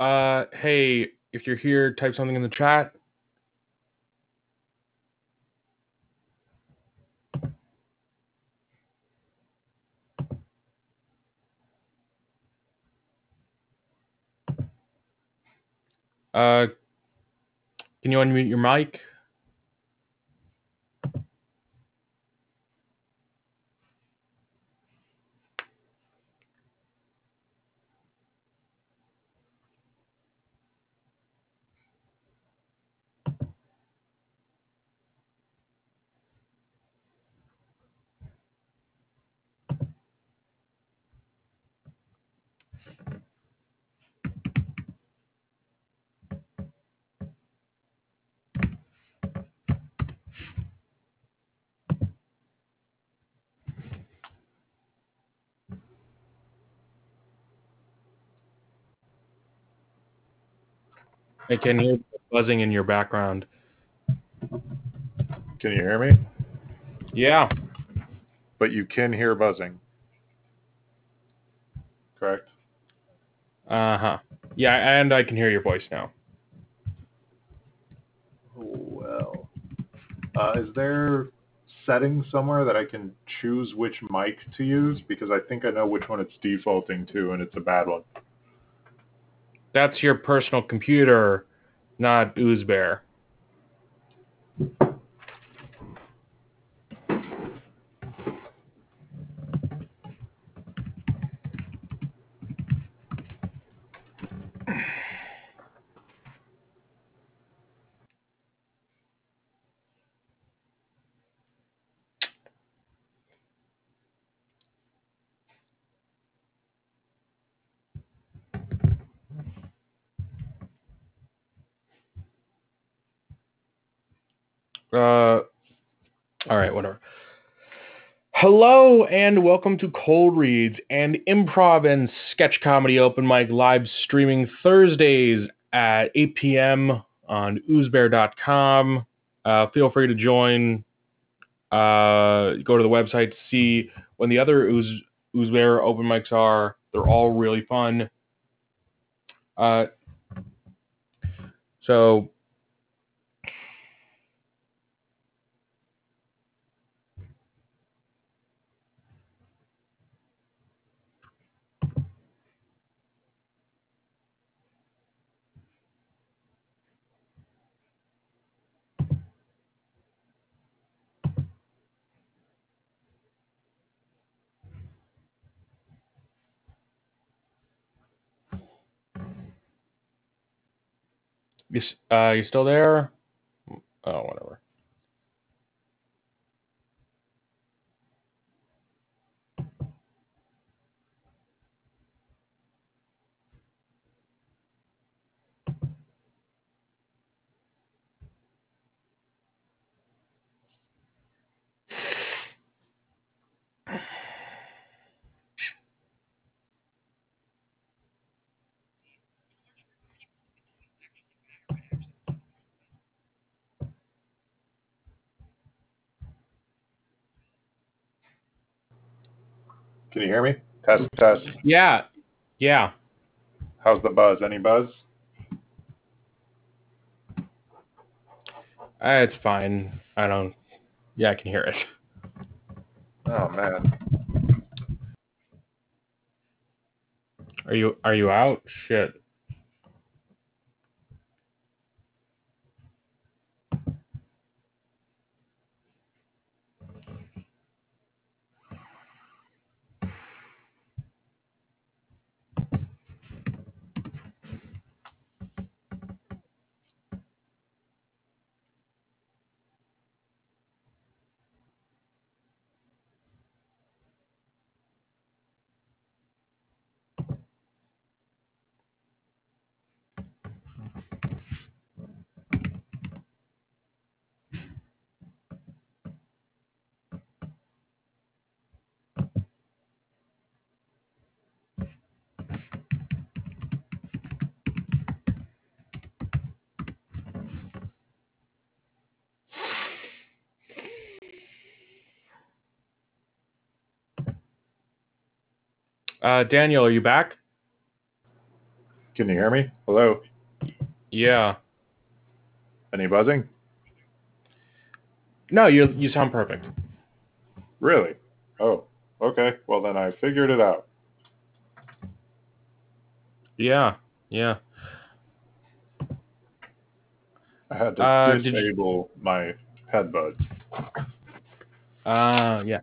Uh, hey, if you're here, type something in the chat. Uh, can you unmute your mic? I can hear buzzing in your background. Can you hear me? Yeah. But you can hear buzzing. Correct? Uh huh. Yeah, and I can hear your voice now. Well, uh, is there settings somewhere that I can choose which mic to use? Because I think I know which one it's defaulting to, and it's a bad one. That's your personal computer, not Oozbear. Uh, all right, whatever. Hello and welcome to Cold Reads and Improv and Sketch Comedy Open Mic live streaming Thursdays at 8 p.m. on oozbear.com. Uh, feel free to join. Uh, go to the website to see when the other Ooze, Oozbear open mics are. They're all really fun. Uh, so You, uh, you still there? Oh, whatever. You hear me? Test, test. Yeah, yeah. How's the buzz? Any buzz? Uh, it's fine. I don't. Yeah, I can hear it. Oh, man. Are you Are you out? Shit. Uh, Daniel, are you back? Can you hear me? Hello? Yeah. Any buzzing? No, you you sound perfect. Really? Oh, okay. Well, then I figured it out. Yeah. Yeah. I had to Uh, did you- disable my headbuds. Uh yeah.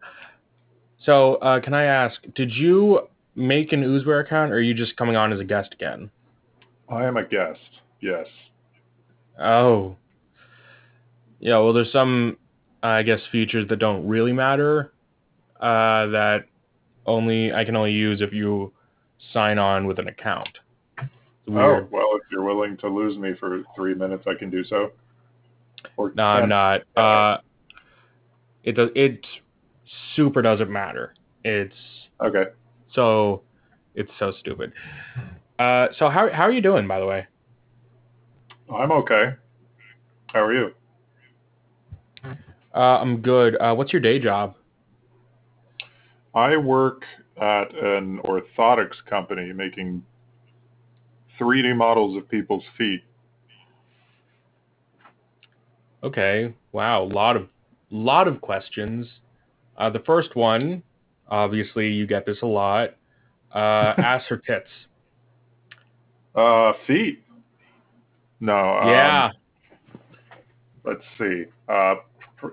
So, uh, can I ask, did you make an Oozbear account, or are you just coming on as a guest again? I am a guest. Yes. Oh. Yeah, well, there's some, I guess, features that don't really matter. Uh, that only I can only use if you sign on with an account. Oh, well, if you're willing to lose me for three minutes, I can do so. Or no, I'm not. Uh, it does. It super doesn't matter. It's Okay. So, it's so stupid. Uh, so how how are you doing, by the way? I'm okay. How are you? Uh, I'm good. Uh, what's your day job? I work at an orthotics company making 3D models of people's feet. Okay. Wow. A lot of lot of questions. Uh, the first one, obviously, you get this a lot. Uh, ass or tits? Uh, feet? No. Um, yeah. Let's see. Uh,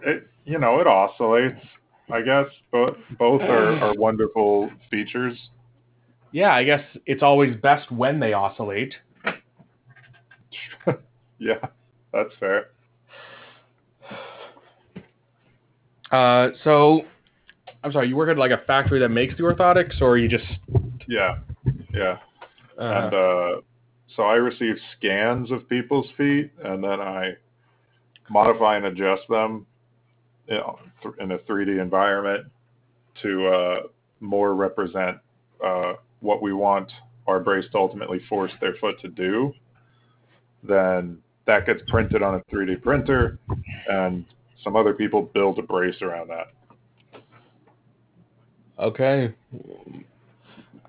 it, you know, it oscillates. I guess both both are, are wonderful features. Yeah. I guess it's always best when they oscillate. yeah, that's fair. Uh, so, I'm sorry. You work at like a factory that makes the orthotics, or you just? Yeah, yeah. Uh, and uh, so I receive scans of people's feet, and then I modify and adjust them you know, th- in a 3D environment to uh, more represent uh, what we want our brace to ultimately force their foot to do. Then that gets printed on a 3D printer, and some other people build a brace around that. Okay.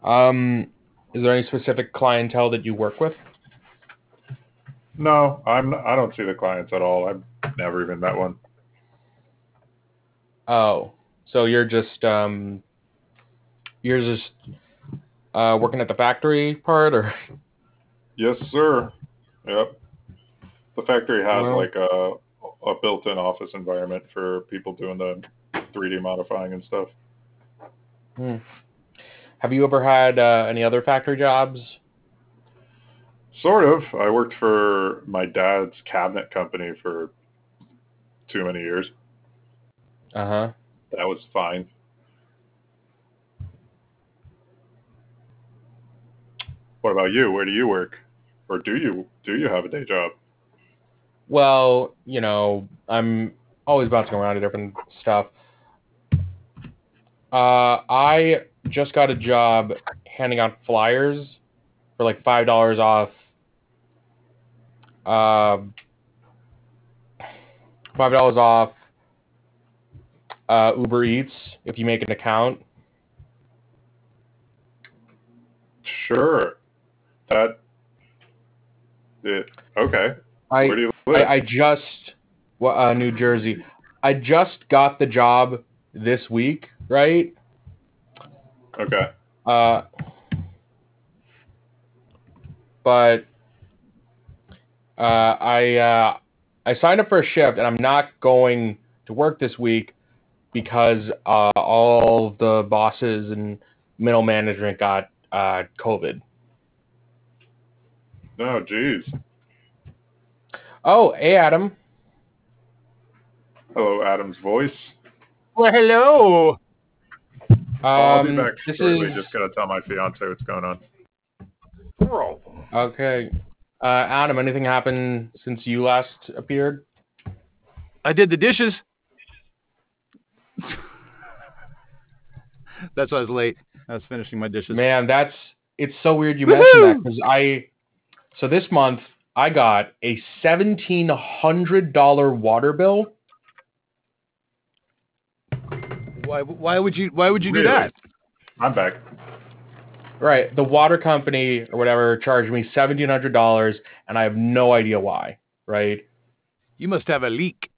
Um, is there any specific clientele that you work with? No, I'm. I don't see the clients at all. I've never even met one. Oh, so you're just um, you're just uh, working at the factory part, or Yes, sir. Yep. The factory has Well- like a a built-in office environment for people doing the 3D modifying and stuff. Hmm. have you ever had uh, any other factory jobs? Sort of. I worked for my dad's cabinet company for too many years. Uh huh. That was fine. What about you? Where do you work? Or do you do you have a day job? Well, you know, I'm always bouncing around to different stuff. Uh, I just got a job handing out flyers for like five dollars off. Uh, five dollars off uh, Uber Eats if you make an account. Sure. That it, okay. I Where do you live? I, I just uh, New Jersey. I just got the job this week, right? okay. Uh, but uh, I uh, I signed up for a shift, and I'm not going to work this week because uh, all the bosses and middle management got uh, COVID. No, jeez. Oh, hey Adam. Hello, Adam's voice. Well, hello. I'll be Um, back this shortly. is Just gotta tell my fiance what's going on. okay. Uh, Adam, anything happened since you last appeared? I did the dishes. That's why I was late. I was finishing my dishes. Man, that's it's so weird you mentioned that because I so this month I got a seventeen hundred dollar water bill. Why? Why would you? Why would you do that? I'm back. Right. The water company or whatever charged me seventeen hundred dollars, and I have no idea why. Right. You must have a leak.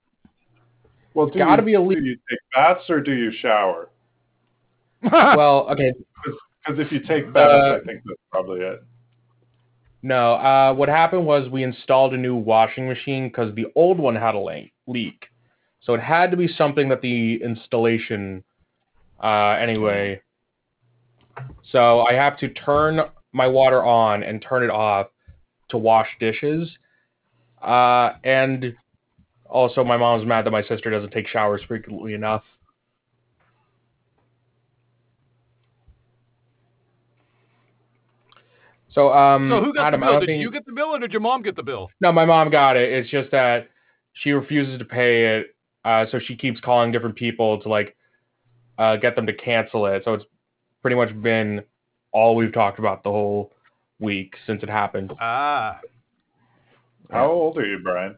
Well, do gotta you, be a leak. Do you take baths or do you shower? well, okay. Because if you take baths, Uh, I think that's probably it. No. Uh, what happened was we installed a new washing machine because the old one had a leak, so it had to be something that the installation. Uh, anyway. So I have to turn my water on and turn it off to wash dishes. Uh, and also, my mom's mad that my sister doesn't take showers frequently enough. So, um, so who got Adam, the bill? Did think- you get the bill or did your mom get the bill? No, my mom got it. It's just that she refuses to pay it, uh, so she keeps calling different people to like uh, get them to cancel it. So it's pretty much been all we've talked about the whole week since it happened. Ah. How old are you, Brian?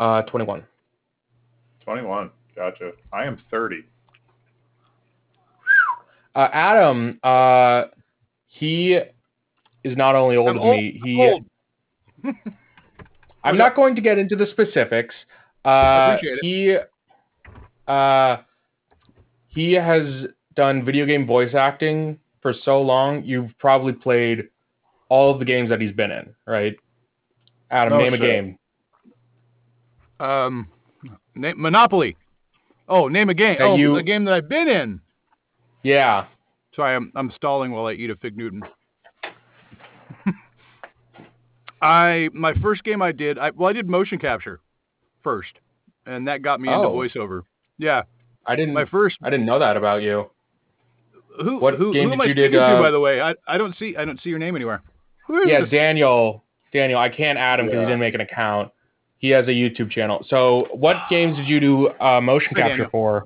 Uh, 21. 21. Gotcha. I am 30. Uh, Adam, uh, he is not only older I'm than old. me. I'm He, old. I'm Oh, not going to get into the specifics. Uh, he, uh, he has done video game voice acting for so long. You've probably played all of the games that he's been in, right? Adam, No name shit. a game. Um, na- Monopoly. Oh, name a game. That oh, you- a game that I've been in. Yeah. Sorry, I'm I'm stalling while I eat a fig Newton. I my first game I did, I well I did motion capture first, and that got me into Oh. voiceover. Yeah, I didn't. my first. I didn't know that about you. Who What who, game who am did I you did, speaking to? uh, By the way, I I don't see I don't see your name anywhere. Who is Yeah, this? Daniel. Daniel, I can't add him because Yeah. he didn't make an account. He has a YouTube channel. So, what games did you do uh, motion Hi, capture Daniel. for?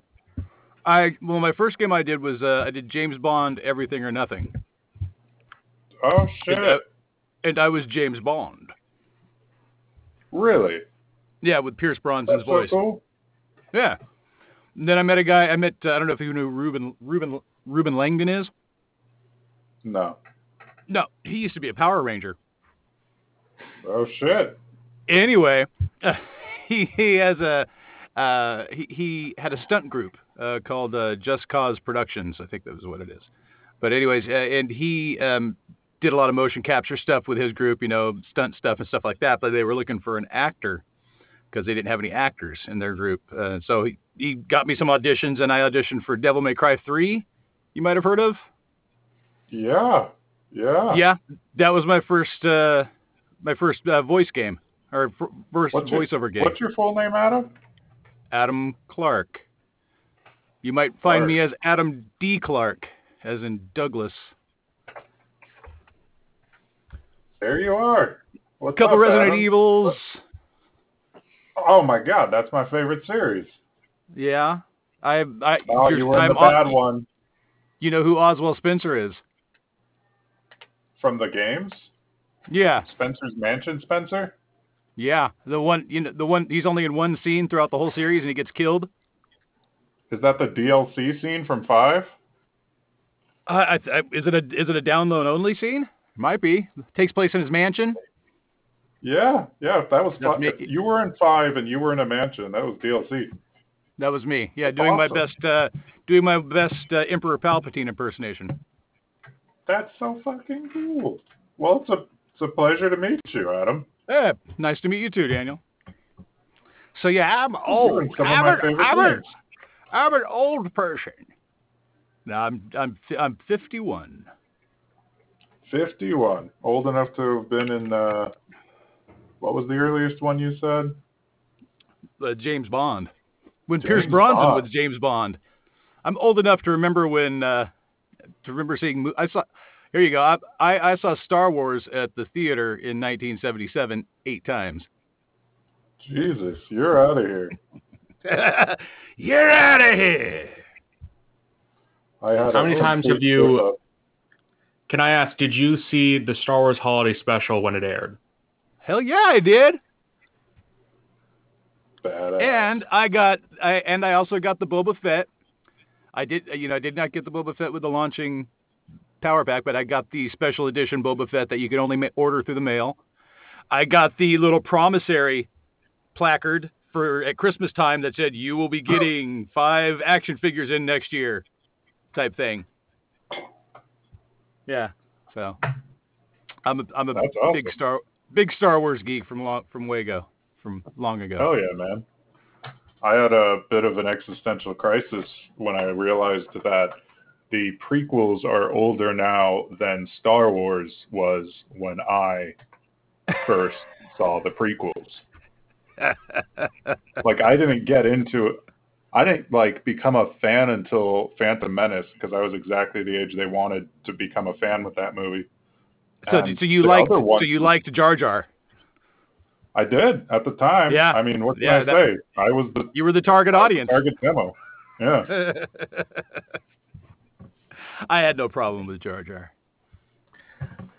I well my first game I did was uh, I did James Bond Everything or Nothing, Oh, shit. uh, and I was James Bond. really? Yeah, with Pierce Brosnan's That's so voice. cool. Yeah. And then I met a guy. I met. Uh, I don't know if you know who Reuben Reuben Reuben Langdon is. No. No, he used to be a Power Ranger. Oh, shit. Anyway, he he has a uh, he he had a stunt group uh, called uh, Just Cause Productions. I think that was what it is. But anyways, uh, and he um, did a lot of motion capture stuff with his group. You know, stunt stuff and stuff like that. But they were looking for an actor because they didn't have any actors in their group. Uh, so he, he got me some auditions, and I auditioned for Devil May Cry Three. You might have heard of. Yeah. Yeah. Yeah, that was my first uh, my first uh, voice game or f- first What's your- voiceover game. What's your full name, Adam? Adam Clark. You might find me as Adam D. Clark, as in Douglas. There you are. What's couple up, Resident Adam? Evils. Oh my god, that's my favorite series. Yeah, I. I Oh, you're- were the Os- bad one You know who Oswald Spencer is? from the games. Yeah, Spencer's Mansion. Spencer. yeah, the one. You know, the one. He's only in one scene throughout the whole series, and he gets killed. Is that the DLC scene from Five? Uh, I, I, is it a is it a download only scene? Might be. Takes place in his mansion. Yeah, yeah. That was That's fun. me. You were in Five and you were in a mansion. That was DLC. That was me. Yeah, doing my best. Uh, doing my best uh, Emperor Palpatine impersonation. That's so fucking cool. Well, it's a it's a pleasure to meet you, Adam. Yeah, nice to meet you too, Daniel. So yeah, I'm old. in some of I'm, my an, I'm, an. I'm an old person. No, I'm I'm I'm 51. Fifty-one, old enough to have been in. Uh, what was the earliest one you said? Uh, James Bond. When Pierce James Brosnan Bond. was James Bond. I'm old enough to remember when uh, to remember seeing. I saw. Here you go. I, I I saw Star Wars at the theater in 1977 eight times. Jesus, you're out of here. You're out of here. I had How many times have you- Can I ask, did you see the Star Wars Holiday Special when it aired? Hell yeah, I did. Badass. And I got, I and I also got the Boba Fett. I did, you know, I did not get the Boba Fett with the launching power pack, but I got the special edition Boba Fett that you can only ma- order through the mail. I got the little promissory placard for at Christmas time that said you will be oh. getting five action figures in next year, type thing. Yeah, so I'm a I'm a That's big awesome. Star big Star Wars geek from long, from Wago from long ago. Oh yeah, man. I had a bit of an existential crisis when I realized that the prequels are older now than Star Wars was when I first saw the prequels. like I didn't get into I didn't like become a fan until Phantom Menace because I was exactly the age they wanted to become a fan with that movie. So And so you the liked other so you liked Jar Jar. I did at the time. Yeah. I mean, what can Yeah, I that- say? I was the You were the target audience. target demo. Yeah. I had no problem with Jar Jar.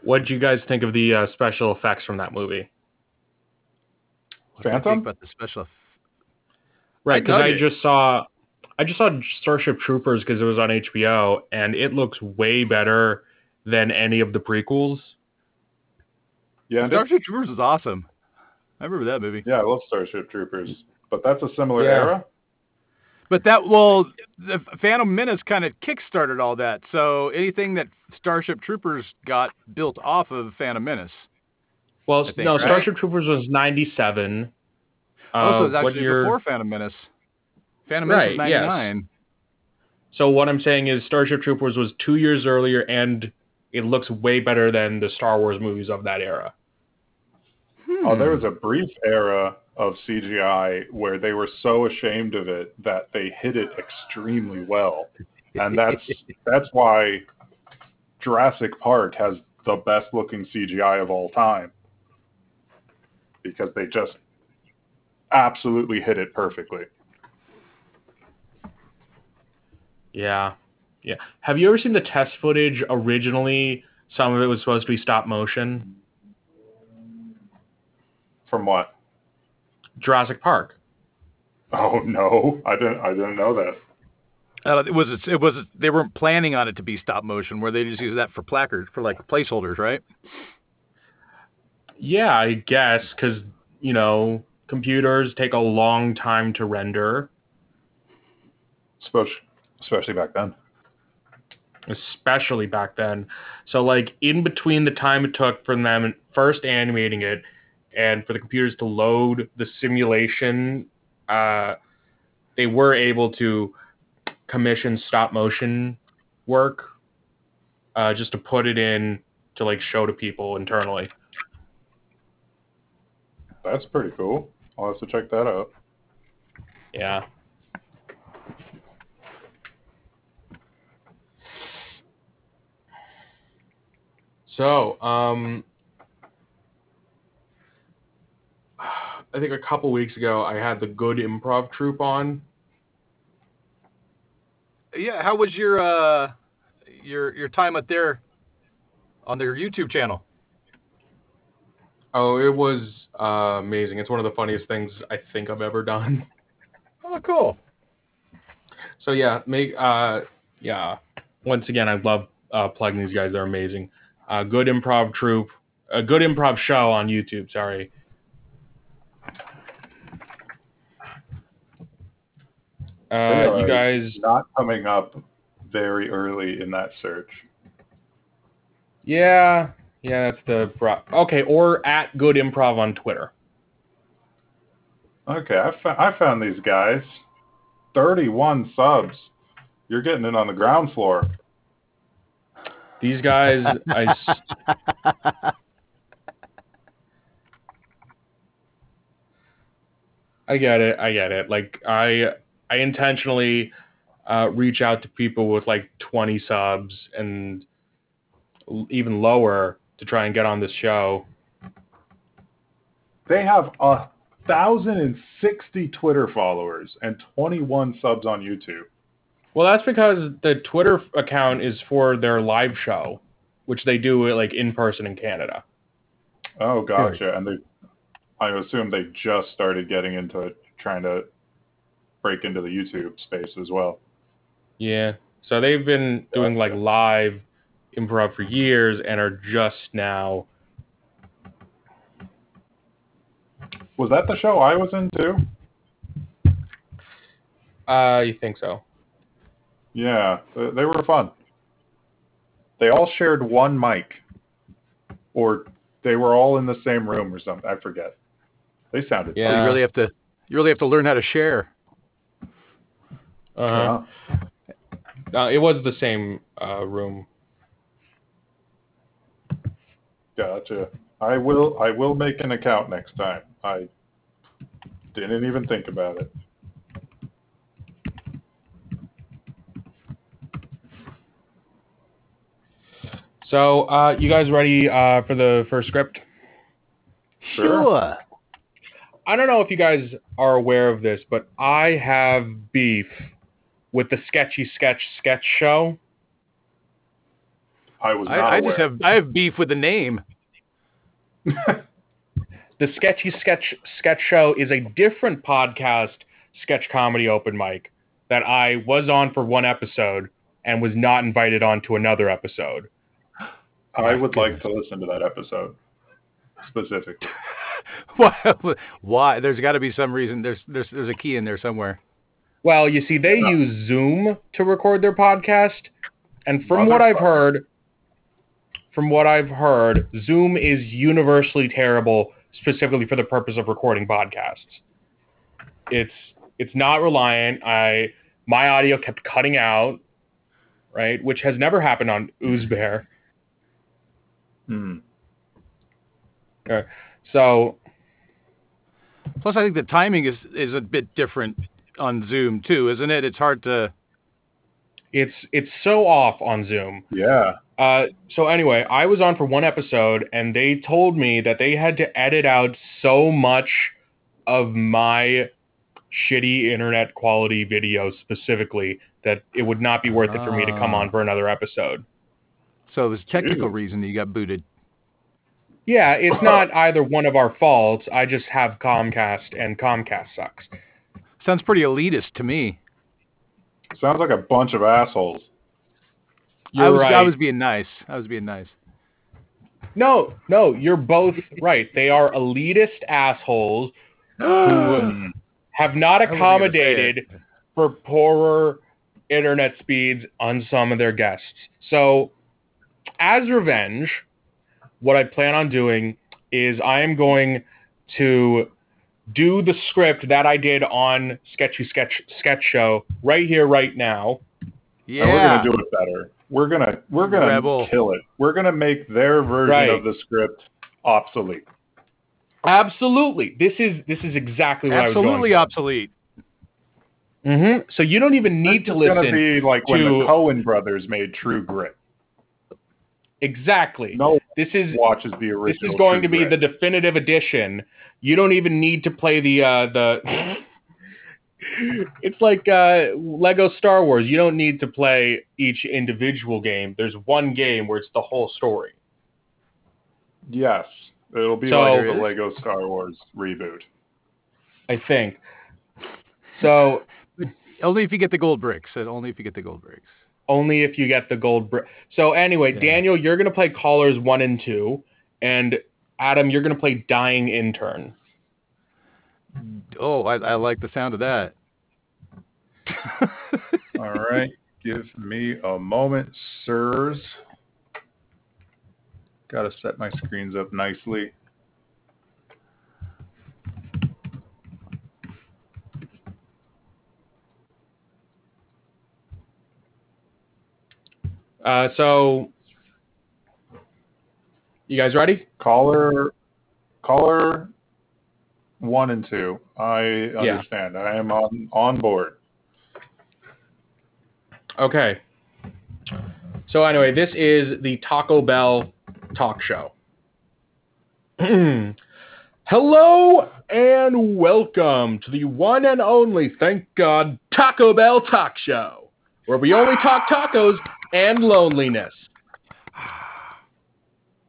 What did you guys think of the uh, special effects from that movie? What do you think Phantom? about the special. eff- Right, because dug I, just saw, I just saw Starship Troopers because it was on HBO, and it looks way better than any of the prequels. Yeah, and it's- Starship Troopers was awesome. I remember that movie. yeah, I love Starship Troopers, but that's a similar Yeah. era. But that well, the Phantom Menace kind of kickstarted all that. So anything that Starship Troopers got built off of Phantom Menace. Well, think, no, right? Starship Troopers was '97. also, Uh, it's what actually year- before Phantom Menace. Phantom Menace was Right, yes. 99. So what I'm saying is Starship Troopers was two years earlier, and it looks way better than the Star Wars movies of that era. Oh, there Hmm. was a brief era of CGI where they were so ashamed of it that they hid it extremely well, and that's that's why Jurassic Park has the best looking CGI of all time because they just absolutely hit it perfectly. Yeah, yeah. Have you ever seen the test footage? Originally, some of it was supposed to be stop motion. From what? Jurassic Park. Oh no, I didn't I didn't know that. Uh, it was it was they weren't planning on it to be stop motion, where they just use that for placards for like placeholders, right? Yeah, I guess because you know computers take a long time to render, Especially especially back then. Especially back then. So like in between the time it took for them first animating it and for the computers to load the simulation, uh, they were able to commission stop motion work uh, just to put it in to like show to people internally. That's pretty cool. I'll have to check that out. Yeah. So, um, I think a couple weeks ago I had the Good Improv Troupe on. Yeah. How was your uh your your time up there on their YouTube channel? Oh, it was uh, amazing. It's one of the funniest things I think I've ever done. Oh, cool. So yeah, make uh yeah. Once again, I love uh, plugging these guys. They're amazing. Uh, good improv troupe, a good improv show on YouTube. Sorry. Uh, you guys, not coming up very early in that search. yeah, yeah, that's the pro- okay. Or at good improv on Twitter. Okay, I, fo- I found these guys. 31 subs. You're getting in on the ground floor. These guys, I s- I get it. I get it. Like I I intentionally uh, reach out to people with like 20 subs and l- even lower to try and get on this show. They have a thousand and sixty Twitter followers and 21 subs on YouTube. Well, that's because the Twitter account is for their live show, which they do like in person in Canada. Oh, gotcha. And they, I assume they just started getting into it, trying to break into the YouTube space as well. Yeah. So they've been doing like live improv for years and are just now. Was that the show I was in too? Uh, you think so? Yeah, they, they were fun. They all shared one mic, or they were all in the same room or something. I forget. They sounded. Yeah. So you really have to you really have to learn how to share. Uh, Uh, uh, it was the same uh, room. gotcha. I will. I will make an account next time. I didn't even think about it. So, uh, you guys ready uh, for the first script? Sure. I don't know if you guys are aware of this, but I have beef with the Sketchy Sketch Sketch Show. I was not I, I just have I have beef with the name. The Sketchy Sketch Sketch Show is a different podcast sketch comedy open mic that I was on for one episode and was not invited on to another episode. I would like to listen to that episode specifically. Why? Why? There's got to be some reason. There's there's there's a key in there somewhere. Well, you see, they use Zoom to record their podcast, and from what I've heard, from what I've heard, Zoom is universally terrible, specifically for the purpose of recording podcasts. It's it's not reliant. I my audio kept cutting out, right, which has never happened on Oozbear. Hmm. So Plus, I think the timing is is a bit different on Zoom too, isn't it? It's hard to. it's it's so off on Zoom. Yeah. Uh, so anyway, I was on for one episode, and they told me that they had to edit out so much of my shitty internet quality video specifically that it would not be worth it for me to come Ah. on for another episode. So there's a technical reason that you got booted. Yeah, it's not either one of our faults. I just have Comcast, and Comcast sucks. Sounds pretty elitist to me. Sounds like a bunch of assholes. You're I was right. I was being nice. I was being nice. No, no, you're both right. They are elitist assholes who have not I wasn't gonna say accommodated for poorer internet speeds on some of their guests. So, as revenge, what I plan on doing is I am going to do the script that I did on Sketchy Sketch Sketch Show right here, right now. Yeah. And we're gonna do it better. We're gonna we're gonna Rebel. kill it. We're gonna make their version Right. of the script obsolete. Absolutely, this is this is exactly what Absolutely I was obsolete. going for. hmm So you don't even need This to is gonna be like when the Coen brothers made True Grit. Exactly. No This is one watches the original. this is going to be Grit. the definitive edition. You don't even need to play the uh, the. it's like uh, Lego Star Wars. You don't need to play each individual game. There's one game where it's the whole story. Yes, it'll be So- like the Lego Star Wars reboot. I think. So Only if you get the gold bricks. and Only if you get the gold bricks. Only if you get the gold brick. So anyway, Yeah. Daniel, you're gonna play callers one and two, and Adam, you're gonna play dying intern. Oh, I, I like the sound of that. All right, give me a moment, sirs. Got to set my screens up nicely. Uh, so you guys ready? Caller, caller, one and two. I understand. I am on on board. Okay. So anyway, this is the Taco Bell talk show. Hello and welcome to the one and only, thank God, Taco Bell talk show, where we only talk tacos and loneliness.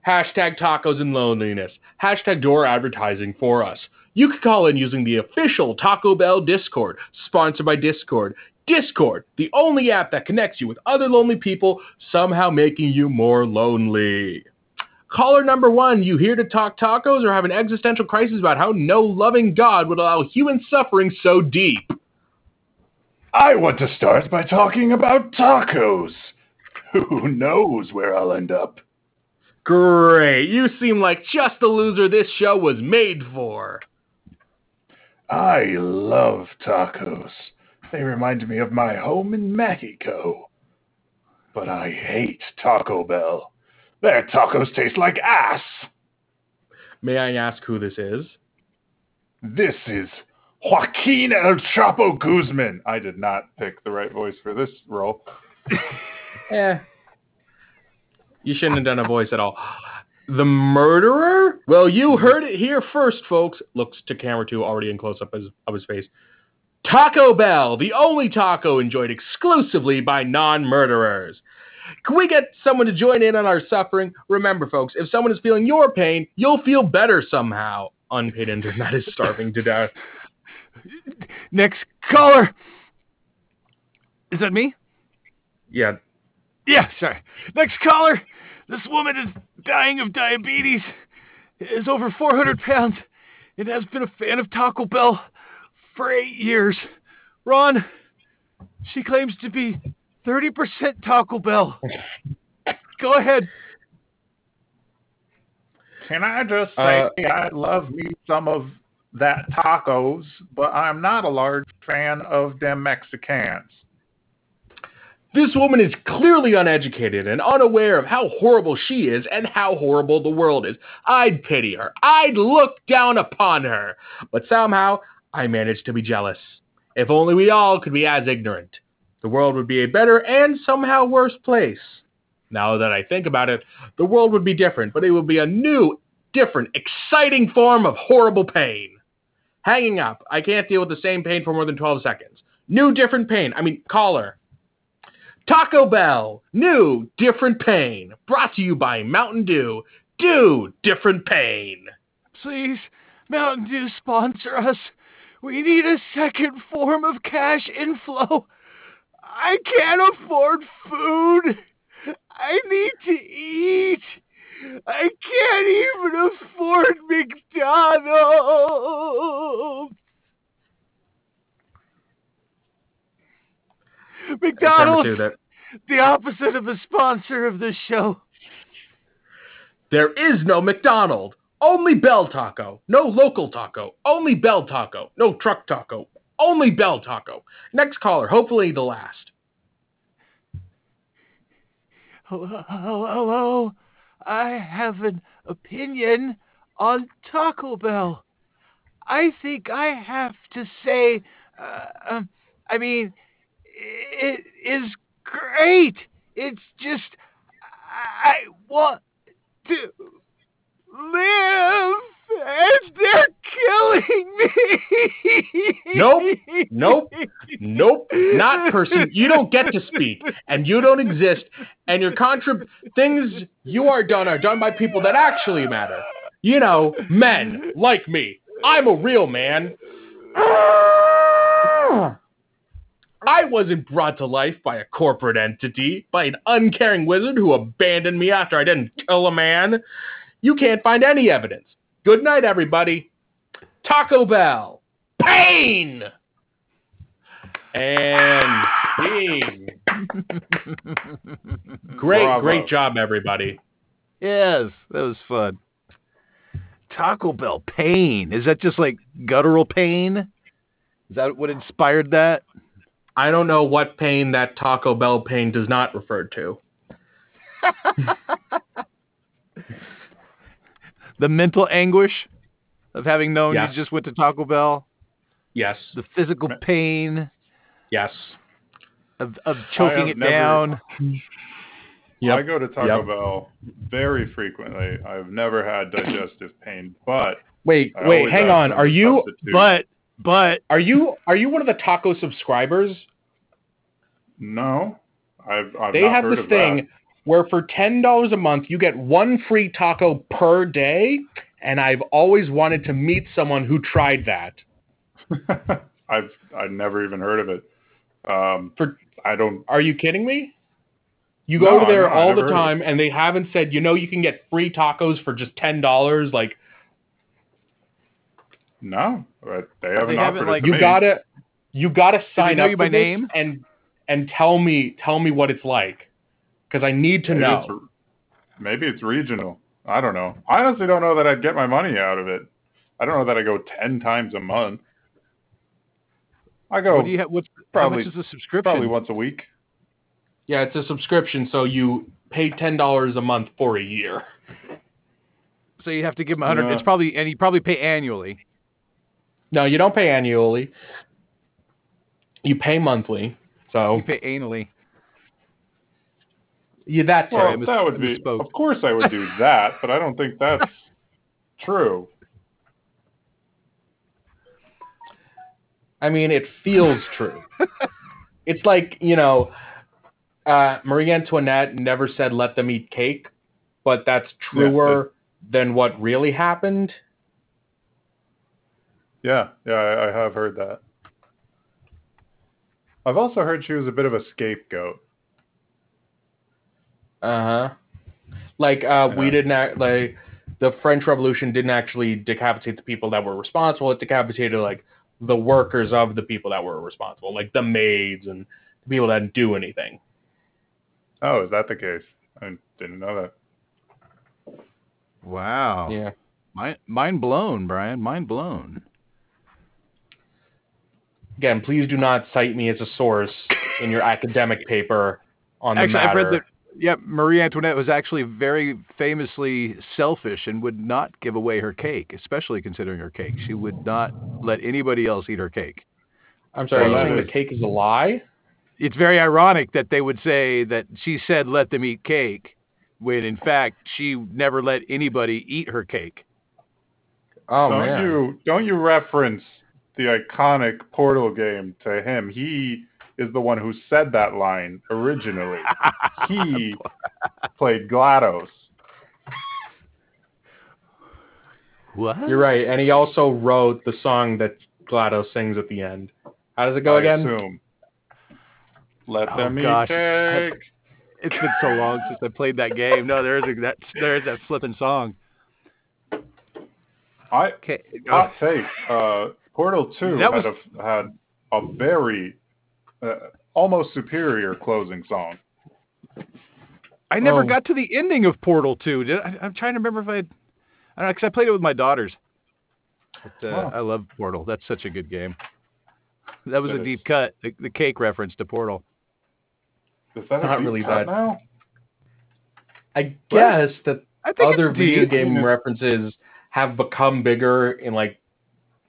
Hashtag tacos and loneliness. Hashtag door advertising for us. You can call in using the official Taco Bell Discord, sponsored by Discord. Discord, the only app that connects you with other lonely people, somehow making you more lonely. Caller number one, you here to talk tacos or have an existential crisis about how no loving God would allow human suffering so deep? I want to start by talking about tacos. Who knows where I'll end up? Great. You seem like just the loser this show was made for. I love tacos. They remind me of my home in Mexico. But I hate Taco Bell. Their tacos taste like ass. May I ask who this is? This is Joaquin El Chapo Guzman. I did not pick the right voice for this role. Eh. You shouldn't have done a voice at all. The murderer? Well, you heard it here first, folks. Looks to camera two, already in close up of his face. Taco Bell, the only taco enjoyed exclusively by non murderers. Can we get someone to join in on our suffering? Remember, folks, if someone is feeling your pain, you'll feel better somehow. Unpaid internet is starving to death. Next caller. Is that me? Yeah. Yeah, sorry. Next caller. This woman is dying of diabetes, is over 400 pounds, and has been a fan of Taco Bell for eight years. Ron, she claims to be 30% Taco Bell. Go ahead. Can I just say Uh, I love me some of that tacos, but I'm not a large fan of them Mexicans. This woman is clearly uneducated and unaware of how horrible she is and how horrible the world is. I'd pity her. I'd look down upon her. But somehow, I manage to be jealous. If only we all could be as ignorant. The world would be a better and somehow worse place. Now that I think about it, the world would be different, but it would be a new, different, exciting form of horrible pain. Hanging up. I can't deal with the same pain for more than 12 seconds. New, different pain. I mean, caller. Taco Bell. New, different pain. Brought to you by Mountain Dew. Do, different pain. Please, Mountain Dew sponsor us. We need a second form of cash inflow. I can't afford food. I need to eat. I can't even afford McDonald's. McDonald's, the opposite of a sponsor of this show. There is no McDonald. Only Bell Taco. No local taco. Only Bell Taco. No truck taco. Only Bell Taco. Next caller, hopefully the last. Hello, hello. I have an opinion on Taco Bell. I think I have to say, uh, um, I mean, it is great. It's just, I want to live, and they're killing me. Nope, nope, Nope, not person. You don't get to speak, and you don't exist, and your contrib things you are done are done by people that actually matter. You know, men like me. I'm a real man. I wasn't brought to life by a corporate entity, by an uncaring wizard who abandoned me after I didn't kill a man. You can't find any evidence. Good night, everybody. Taco Bell. Pain! And ding. Great, Bravo. great job, everybody. Yes, that was fun. Taco Bell pain. Is that just like guttural pain? Is that what inspired that? I don't know what pain that Taco Bell pain does not refer to. The mental anguish of having known Yes. you just went to Taco Bell, Yes, the physical pain yes. of, of choking it never- down. Yep. I go to Taco Yep. Bell very frequently. I've never had digestive pain, but Wait, I wait, hang on. Are you. But but are you are you one of the taco subscribers? no, I've, I've they not have heard this of thing that. where for ten dollars a month you get one free taco per day, and I've always wanted to meet someone who tried that. I've I've never even heard of it. Um, For- I don't. Are you kidding me? You go to there I all never the time, and they haven't said, you know, you can get free tacos for just ten dollars. Like No, but they haven't They haven't, offered like- it to you me. gotta, you gotta sign up you for by name? and and tell me tell me what it's like, because I need to Maybe know. it's- maybe it's regional. I don't know. I honestly don't know that I'd get my money out of it. I don't know that I go ten times a month. I go What do you have? What's how probably- much is the subscription? probably once a week. Yeah, it's a subscription, so you pay ten dollars a month for a year. So you have to give them a hundred. Yeah. It's probably and you probably pay annually. No, you don't pay annually. You pay monthly. So You pay annually. yeah, that too. Well, I mis- that would be. misspoke. Of course, I would do that, but I don't think that's true. I mean, it feels true. it's like, you know, uh, Marie Antoinette never said let them eat cake, but that's truer than what really happened. Yeah, yeah, I, I have heard that. I've also heard she was a bit of a scapegoat. Uh huh. Like, uh, we didn't act, like the French Revolution didn't actually decapitate the people that were responsible. It decapitated like the workers of the people that were responsible, like the maids and the people that didn't do anything. Oh, is that the case? I didn't know that. Wow. Yeah. Mind, mind blown, Brian. Mind blown. Again, please do not cite me as a source in your academic paper on the Actually, I've read matter. that. Yeah, Marie Antoinette was actually very famously selfish and would not give away her cake, especially considering her cake. She would not let anybody else eat her cake. I'm sorry, Well, are you saying the cake is a lie? It's very ironic that they would say that she said let them eat cake, when in fact she never let anybody eat her cake. Oh don't man. you don't you reference the iconic Portal game to him? He is the one who said that line originally. he played GLaDOS. What? You're right, and he also wrote the song that GLaDOS sings at the end. How does it go I again? assume. Let Oh, them eat gosh. cake. It's been so long since I played that game. No, there's a, that there's that flipping song. I Okay. hot take. Uh, Portal Two That had was- a had a very uh, almost superior closing song. I never Oh. got to the ending of Portal 2. Did I, I'm trying to remember if I, I don't know, because I played it with my daughters. But, uh, Wow. I love Portal. That's such a good game. That was It a is. deep cut. The, the cake reference to Portal. Is that Not deep really bad. now? I guess that I think other video game Yeah. references have become bigger in like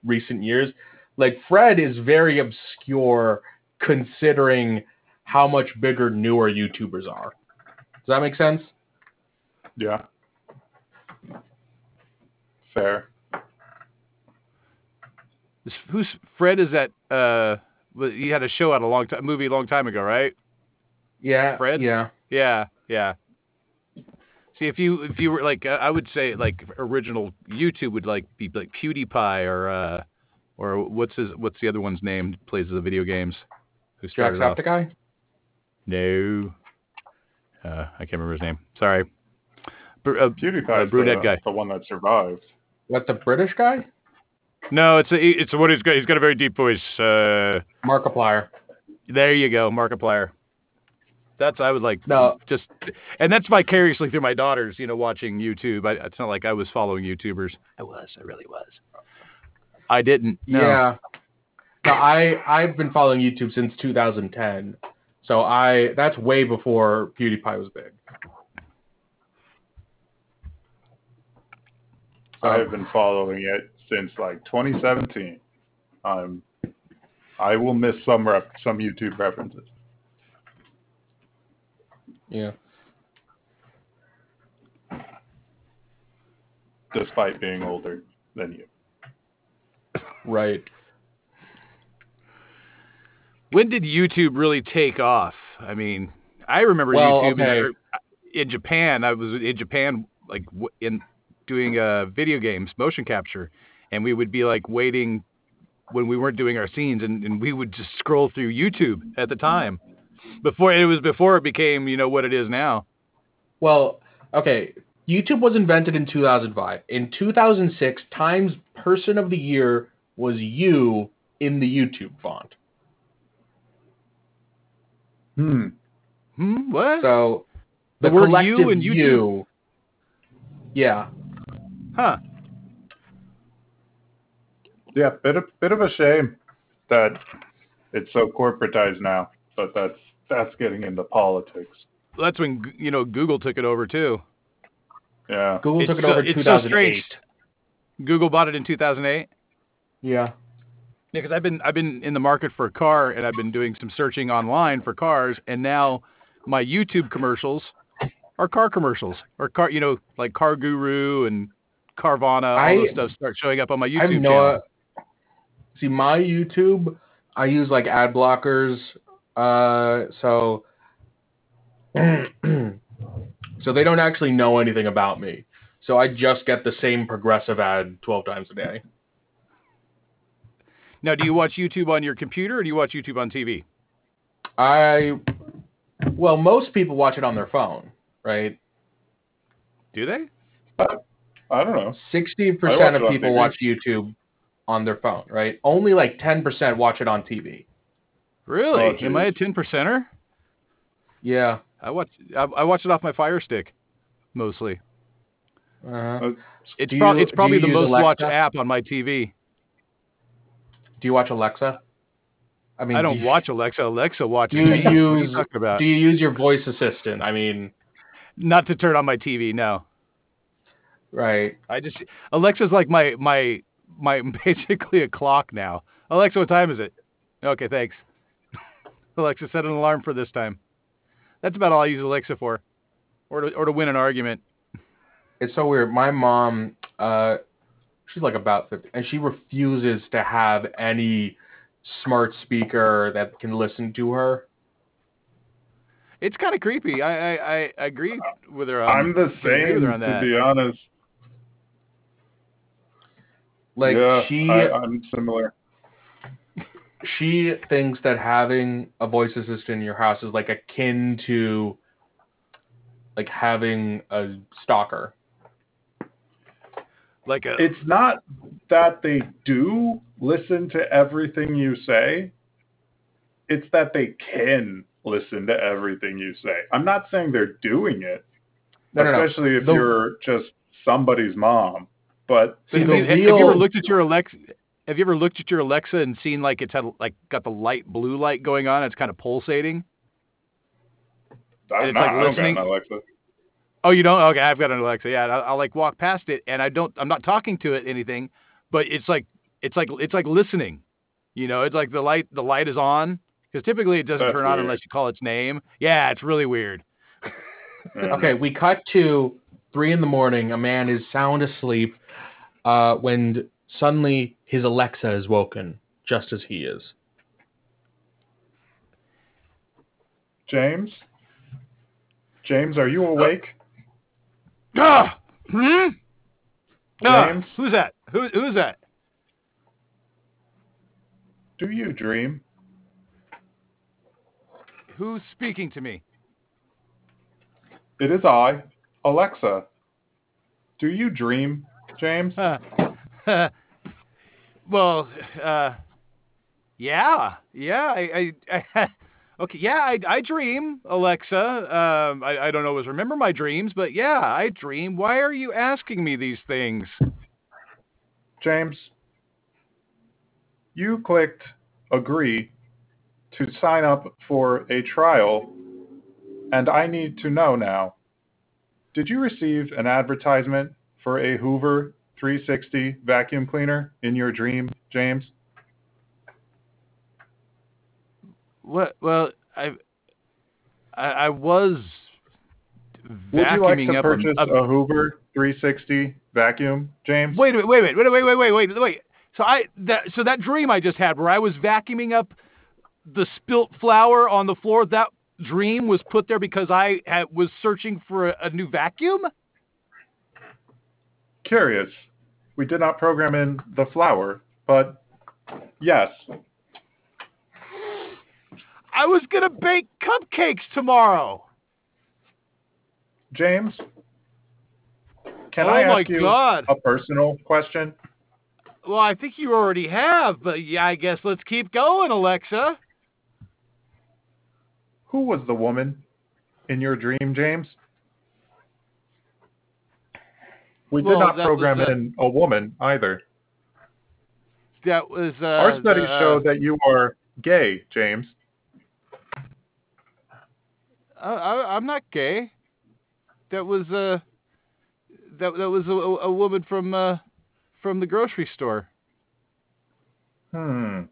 recent years. Like Fred is very obscure considering how much bigger newer YouTubers are. Does that make sense? Yeah. Fair. Who's Fred? Is that? Uh, well, he had a show out a long time, movie a long time ago, right? Yeah. Fred? Yeah. Yeah, yeah. See, if you if you were like, uh, I would say like original YouTube would like be like PewDiePie or uh, or what's his what's the other one's name? Plays the video games. Who started off? Jacksepticeye? No. Uh, I can't remember his name. Sorry. Br- uh, PewDiePie is brunette the, guy. the one that survived. What the British guy? no, it's a, it's what he's got. He's got a very deep voice. Uh, Markiplier. there you go, Markiplier. That's I would like No. just, and that's vicariously through my daughters. You know, watching YouTube. I, it's not like I was following YouTubers. I was. I really was. I didn't. No. Yeah. No, I I've been following YouTube since 2010. So I that's way before PewDiePie was big. So, I have been following it since like 2017. Um, I will miss some rep- some YouTube references. Yeah. despite being older than you. Right. When did YouTube really take off? I mean, I remember Well, YouTube okay. in, in Japan. I was in Japan, like in doing uh, video games, motion capture, and we would be like waiting when we weren't doing our scenes, and, and we would just scroll through YouTube at the time. Before it was before it became you know what it is now. Well, okay. YouTube was invented in 2005. In 2006, Times Person of the Year was you in the YouTube font. Hmm. Hmm. What? So the, The word you and YouTube? you. Yeah. huh. Yeah, bit of bit of a shame that it's so corporatized now, but that's that's getting into politics. That's when you know Google took it over too. Yeah. Google It's took it so- over in it's so 2008. strange. Google bought it in 2008. Yeah. Yeah, because I've been I've been in the market for a car, and I've been doing some searching online for cars, and now my YouTube commercials are car commercials, or car, you know, like Car Guru and Carvana, all I- those stuff start showing up on my I have YouTube no. channel. See, my YouTube, I use like ad blockers. Uh, so. so they don't actually know anything about me. So I just get the same progressive ad 12 times a day. Now, do you watch YouTube on your computer, or do you watch YouTube on TV? I. Well, most people watch it on their phone, right? Do they? I don't know. Sixty I watch percent of people TV. watch YouTube on their phone, right? Only like ten percent watch it on TV. Really? Oh, Am I a ten percenter? Yeah. I watch I, I watch it off my Fire Stick, mostly. Uh-huh. Uh, It's Do probably you- it's probably the you use most watched app on my TV. Do you watch Alexa? I mean, I do don't you- watch Alexa. Alexa watches Do you me. What are you use- about? Do you use your voice assistant? I mean, Not to turn on my TV. No. right. I just Alexa's like my my my basically a clock now. Alexa, what time is it? Okay, thanks. Alexa, set an alarm for this time. That's about all I use Alexa for, or to or to win an argument. It's so weird. My mom, uh, she's like about 50, and she refuses to have any smart speaker that can listen to her. It's kind of creepy. I, I I I agree with her. On, I'm the I with same, her on to be honest. Like yeah, she, I, I'm similar. She thinks that having a voice assistant in your house is like akin to like having a stalker. Like a It's not that they do listen to everything you say. It's that they can listen to everything you say. I'm not saying they're doing it, No, no, no. especially if The- you're just somebody's mom. But See, Have the you, have you ever looked at your Alexa? Have you ever looked at your Alexa and seen like it's had like got the light blue light going on? It's kind of pulsating. I'm it's not, like I don't listening- got an Alexa. Oh, you don't? Okay, I've got an Alexa. Yeah, I'll, I'll like walk past it, and I don't. I'm not talking to it anything, but it's like it's like it's like listening. You know, it's like the light the light is on because typically it doesn't That's turn on unless you call its name. Yeah, it's really weird. Yeah. Okay, we cut to three in the morning. A man is sound asleep uh, when suddenly his Alexa is woken, just as he is. James? James, are you awake? Ah! Hmm? Ah, James? who's that? Who who's that? Do you dream? Who's speaking to me? It is I, Alexa. Do you dream, James? Well, uh, yeah, yeah, I, I, I okay, yeah, I, I dream, Alexa. Um, I, I don't always remember my dreams, but yeah, I dream. Why are you asking me these things? James, you clicked agree to sign up for a trial, and I need to know now. Did you receive an advertisement for a Hoover 360 vacuum cleaner in your dream, James? What? Well, I, I, I was Would you like to up purchase a, a, Hoover 360 vacuum, James? Wait a minute, wait a minute, wait, wait, wait, wait, wait, wait. So I that so that dream I just had where I was vacuuming up the spilt flour on the floor, that dream was put there because I had, was searching for a, a new vacuum? Curious. We did not program in the flour, but Yes. I was gonna bake cupcakes tomorrow. James, can oh I ask you god. a personal question? Well, I think you already have, but yeah, I guess let's keep going, Alexa. Who was the woman in your dream, James? We did Well, not program was, uh, in a woman either. That was uh, Our studies the, uh, show that you are gay, James. I, I, I'm not gay. That was uh, that that was a, a woman from uh, from the grocery store. Hmm.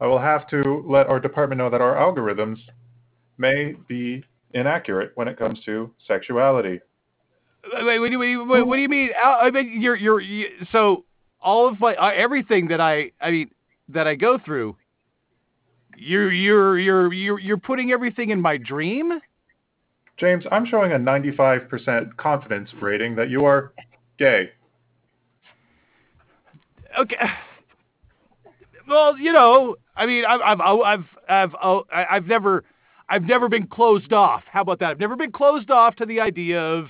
I will have to let our department know that our algorithms may be inaccurate when it comes to sexuality. Wait, wait, wait, wait, what do you mean? I mean, you're you're you, so all of my uh, everything that I I mean that I go through. You're you're you're you're you're putting everything in my dream. James, I'm showing a 95% confidence rating that you are gay. Okay. Well, you know, I mean, I've I've I've I've I've, I've never I've never been closed off. How about that? I've never been closed off to the idea of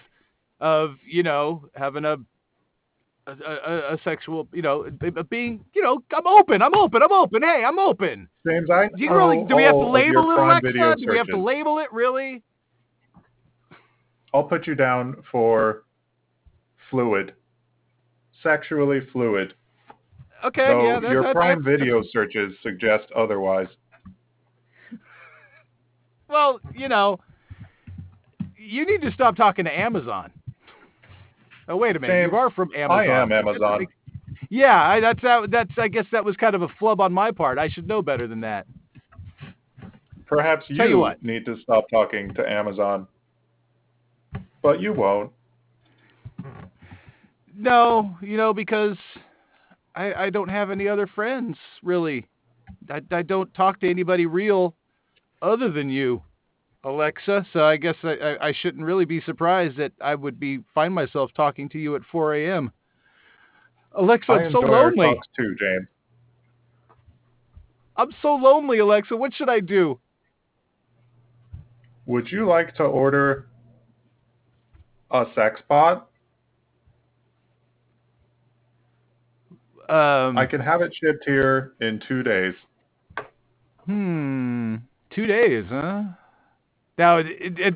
of you know having a a, a, a sexual you know being you know I'm open I'm open I'm open hey I'm open. James, I Do you really do we have to all of your label it Alexa? Do we have to label it really? I'll put you down for fluid, sexually fluid. Okay, though yeah, that, your that, Prime that's- Video searches suggest otherwise. Well, you know, you need to stop talking to Amazon. Oh wait a minute, James, you are from Amazon. I am Amazon. Yeah, I, that's that, that's. I guess that was kind of a flub on my part. I should know better than that. Perhaps Tell you what. need to stop talking to Amazon, but you won't. No, you know because I I don't have any other friends really. I I don't talk to anybody real other than you, Alexa. So I guess I I, shouldn't really be surprised that I would be find myself talking to you at 4 a.m. Alexa, I I'm so lonely. talks too, James. I'm so lonely, Alexa. What should I do? Would you like to order a sex bot? Um, I can have it shipped here in two days. Hmm. Two days, huh? Now, it, it,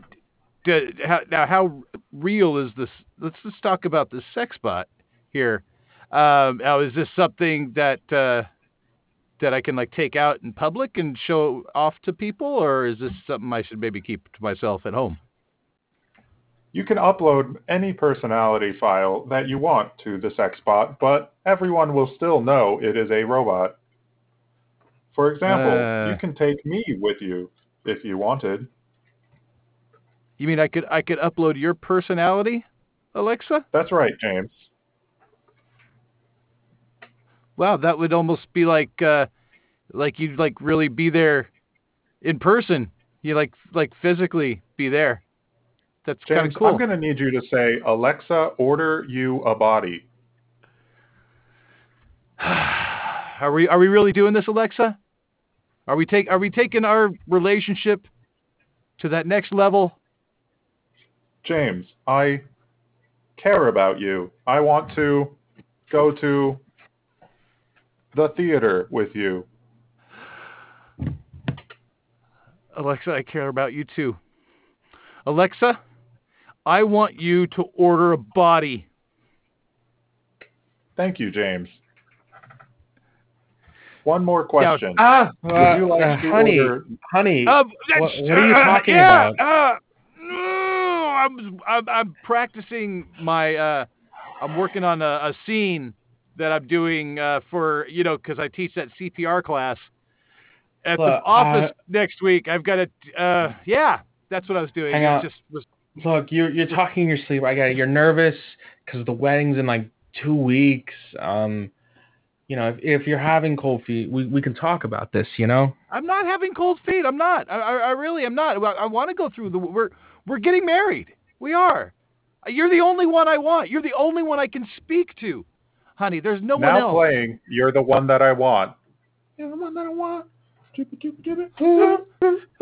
it, how, now how real is this? Let's just talk about the sex bot here. Um, now, is this something that uh, that I can like take out in public and show off to people, or is this something I should maybe keep to myself at home? You can upload any personality file that you want to the sexbot, but everyone will still know it is a robot. For example, Uh. you can take me with you if you wanted. You mean I could I could upload your personality, Alexa? That's right, James. Wow, that would almost be like uh like you'd like really be there in person. You like like physically be there. That's kind of cool. I'm going to need you to say, Alexa, order you a body. are we are we really doing this, Alexa? Are we take are we taking our relationship to that next level? James, I care about you. I want to go to the theater with you. Alexa, I care about you too. Alexa, I want you to order a body. Thank you, James. One more Now- question. Ah, Would uh, you like uh, to honey, order- honey. Uh, what that's- are you uh, talking yeah, about? I'm, I'm I'm practicing my. Uh, I'm working on a, a scene that I'm doing uh, for you know because I teach that CPR class at the office I- next week. I've got a Uh, yeah, that's what I was doing. Hang on. just was. Look, you're you're talking in your sleep. I got it. You're nervous because the wedding's in like two weeks. Um, you know, if if you're having cold feet, we we can talk about this. You know. I'm not having cold feet. I'm not. I, I, I really am not. I, I want to go through the. We're we're getting married. We are. You're the only one I want. You're the only one I can speak to. honey. There's no one else. now else. playing, you're the one that I want. You're the one that I want.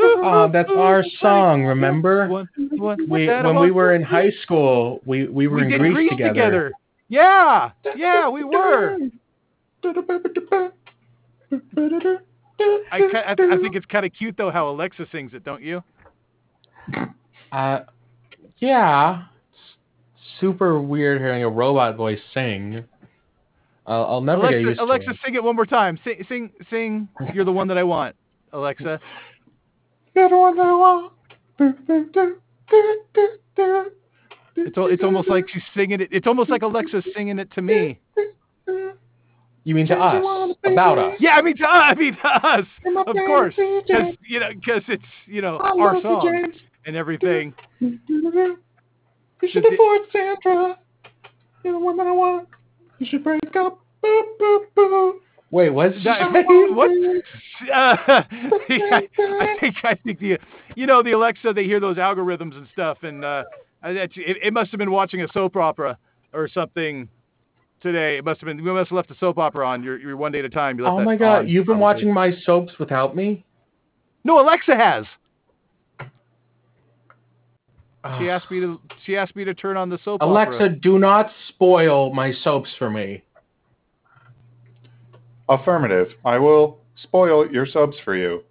Oh, that's our song. Remember? One, one, We when we were in high school, we we were we in did Greece, Grease together. together. Yeah, yeah, we were. I, I, I think it's kind of cute though how Alexa sings it, don't you? Uh, yeah. It's super weird hearing a robot voice sing. I'll, I'll never get Alexa, used Alexa, to it. sing it one more time. Sing, sing, sing. You're the one that I want, Alexa. You're the one that I want. It's al- it's almost like she's singing it. It's almost like Alexa singing it to me. You mean to us? About us? Yeah, I mean to us. I mean to us, of course, because you know, because it's you know our song and everything. You should afford Sandra. You're the one that I want. You should break up. Wait, what's That- what? Uh, I, I think I think the you know the Alexa they hear those algorithms and stuff and uh, it, it must have been watching a soap opera or something today. It must have been we must have left the soap opera on your your one day at a time. You left Oh my god, on, you've been watching my soaps without me? No, Alexa has. She asked me to she asked me to turn on the soap opera. Alexa, do not spoil my soaps for me. Affirmative. I will spoil your soaps for you.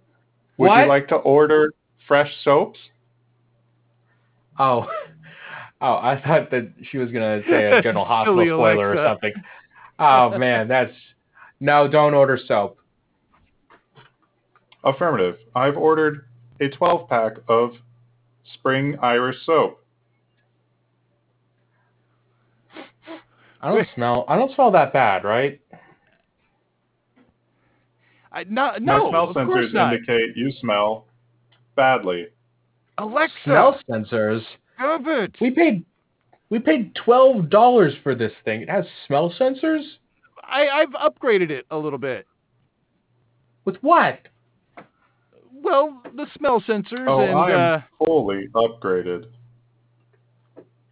Would What? you like to order fresh soaps? Oh. Oh, I thought that she was gonna say a General Hospital Silly spoiler or something. Oh man, that's no, don't order soap. Affirmative. I've ordered a 12 pack of Spring Irish soap. I don't smell I don't smell that bad, right? I, no, My no, smell of sensors not. indicate you smell badly. Alexa, Smell sensors. stop it. We paid we paid twelve dollars for this thing. It has smell sensors? I, I've upgraded it a little bit. With what? Well, the smell sensors Oh, and I am uh, fully upgraded.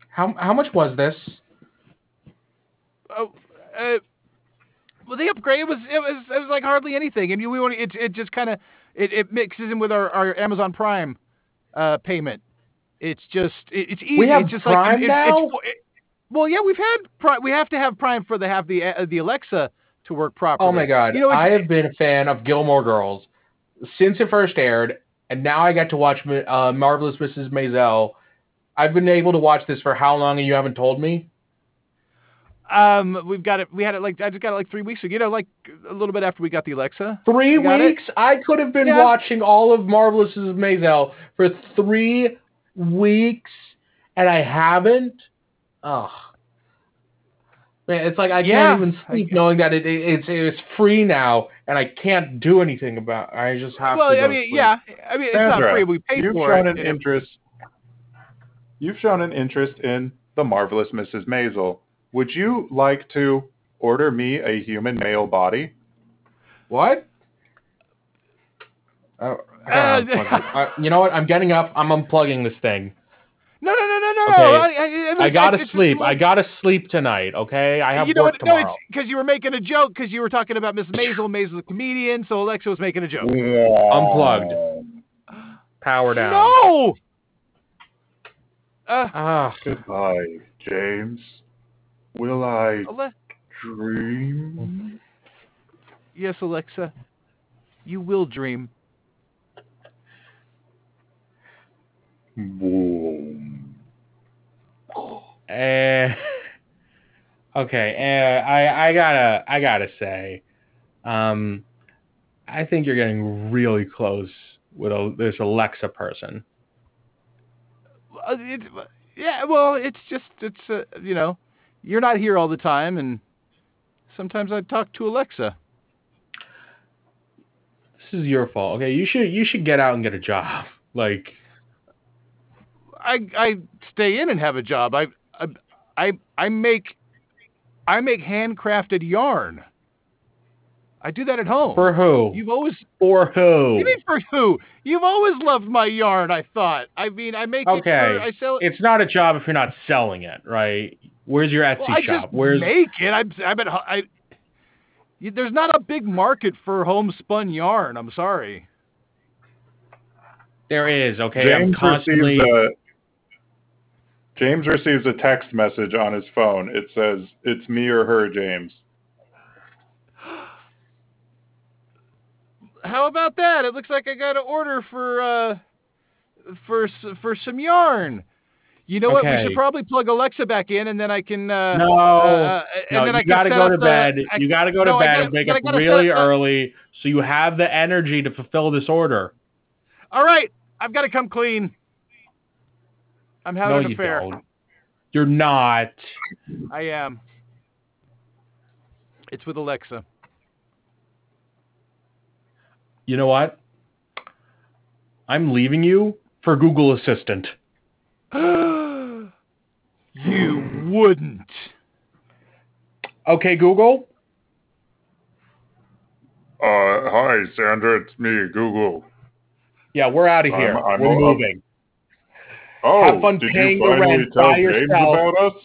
How how much was this? oh, uh, well, the upgrade was it was it was like hardly anything, and you, we want it it just kind of it, it mixes in with our, our Amazon Prime uh, payment. It's just it, it's easy. We have it's just Prime like it, now? It's, it, well, yeah, we've had Prime. We have to have Prime for the have the uh, the Alexa to work properly. Oh my god. You know, I have been a fan of Gilmore Girls since it first aired, and now I got to watch uh, Marvelous Mrs. Maisel. I've been able to watch this for how long and you haven't told me? um, we've got it. We had it like I just got it like three weeks ago. You know, like a little bit after we got the Alexa. Three it? weeks? I could have been Yeah. watching all of Marvelous Mrs. Maisel for three weeks, and I haven't. Ugh. Man, it's like I Yeah. can't even sleep knowing that it, it it's it's free now, and I can't do anything about. I just have Well, to. go I mean, sleep. yeah. I mean, it's not free. We paid you've for shown it. an interest. You've shown an interest in the marvelous Mrs. Maisel. Would you like to order me a human male body? What? Oh, I Uh, unplug it. Uh, you know what? I'm getting up. I'm unplugging this thing. No, no, no, no, no. Okay. I, I, I gotta it's- sleep. it's- I gotta sleep tonight. Okay, I have you know work what? No, tomorrow. it's because you were making a joke because you were talking about Miss Maisel. Maisel the comedian, so Alexa was making a joke. Unplugged. Power down. No. Uh, Ah, Goodbye, James. Will I Ale- dream? yes, Alexa. You will dream. Boom. eh, okay. Eh, I I gotta I gotta say, um, I think you're getting really close with a, this Alexa person. Uh, It's, yeah, well, it's just it's uh, you know, you're not here all the time, and sometimes I talk to Alexa. This is your fault. Okay, you should you should get out and get a job. Like, I I stay in and have a job. I I I, I make I make handcrafted yarn. I do that at home. for who? You've always For who? You mean for who? You've always loved my yarn. I thought. I mean, I make it. Okay. For, I sell it. It's not a job if you're not selling it, right? Where's your Etsy Well, I shop? just Where's make it. I'm, I'm at, I, y- there's not a big market for homespun yarn. I'm sorry. there is okay. James I'm constantly. receives a James receives a text message on his phone. It says, "It's me or her, James." How about that? It looks like I got an order for uh for for some yarn. You know what? We should probably plug Alexa back in, and then I can. Uh, No, uh, and no, then you I can gotta go up to the- bed. I- you gotta go to no, bed gotta- and wake up really up early so you have the energy to fulfill this order. All right, I've got to come clean. I'm having no, an You don't. You're not. I am. It's with Alexa. You know what? I'm leaving you for Google Assistant. you wouldn't. Okay, Google. Uh, hi, Sandra. It's me, Google. Yeah, we're out of I'm- here. I'm we're moving. Oh, Have fun did paying you the finally rent tell by James yourself. about us?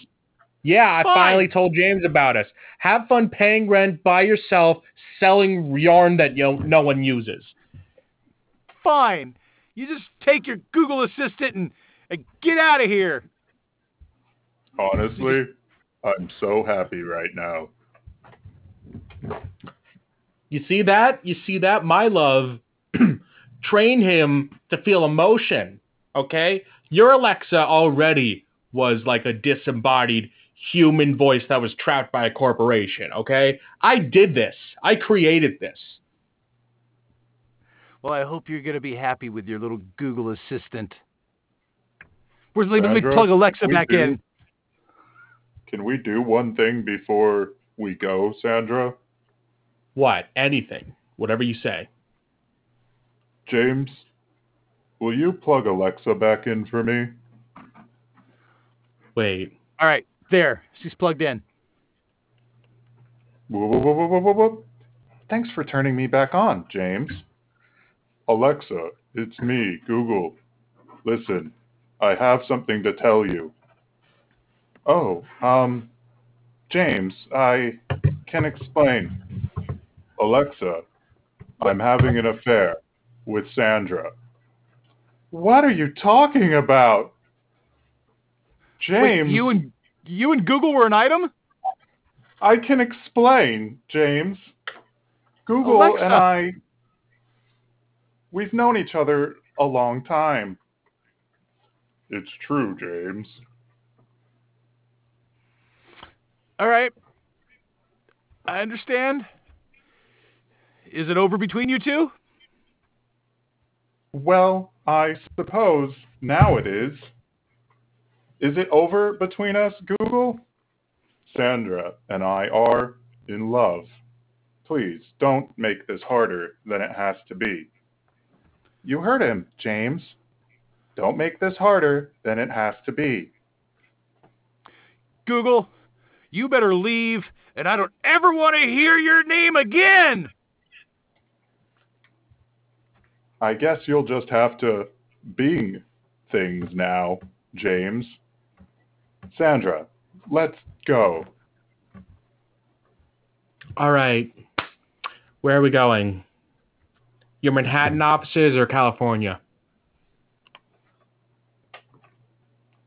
Yeah, I Fine. finally told James about us. Have fun paying rent by yourself, selling yarn that you no one uses. Fine. You just take your Google Assistant and, and get out of here. Honestly, I'm so happy right now. You see that? You see that? My love, train him to feel emotion. Okay? Your Alexa already was like a disembodied human voice that was trapped by a corporation. Okay? I did this. I created this. Well, I hope you're going to be happy with your little Google Assistant. Where's let me plug Alexa back do- in? Can we do one thing before we go, Sandra? What? Anything. Whatever you say. James, will you plug Alexa back in for me? Wait. All right, there. She's plugged in. Whoa, whoa, whoa, whoa, whoa, whoa, whoa. Thanks for turning me back on, James. Alexa, it's me, Google. Listen, I have something to tell you. Oh, um, James, I can explain. Alexa, I'm having an affair with Sandra. What are you talking about? James, Wait, you and you and Google were an item? I can explain, James. Google Alexa. and I, we've known each other a long time. It's true, James. All right. I understand. Is it over between you two? Well, I suppose now it is. Is it over between us, Google? Sandra and I are in love. Please don't make this harder than it has to be. You heard him, James. Don't make this harder than it has to be. Google, you better leave, and I don't ever want to hear your name again. I guess you'll just have to bing things now, James. Sandra, let's go. All right. Where are we going? Your Manhattan offices or California?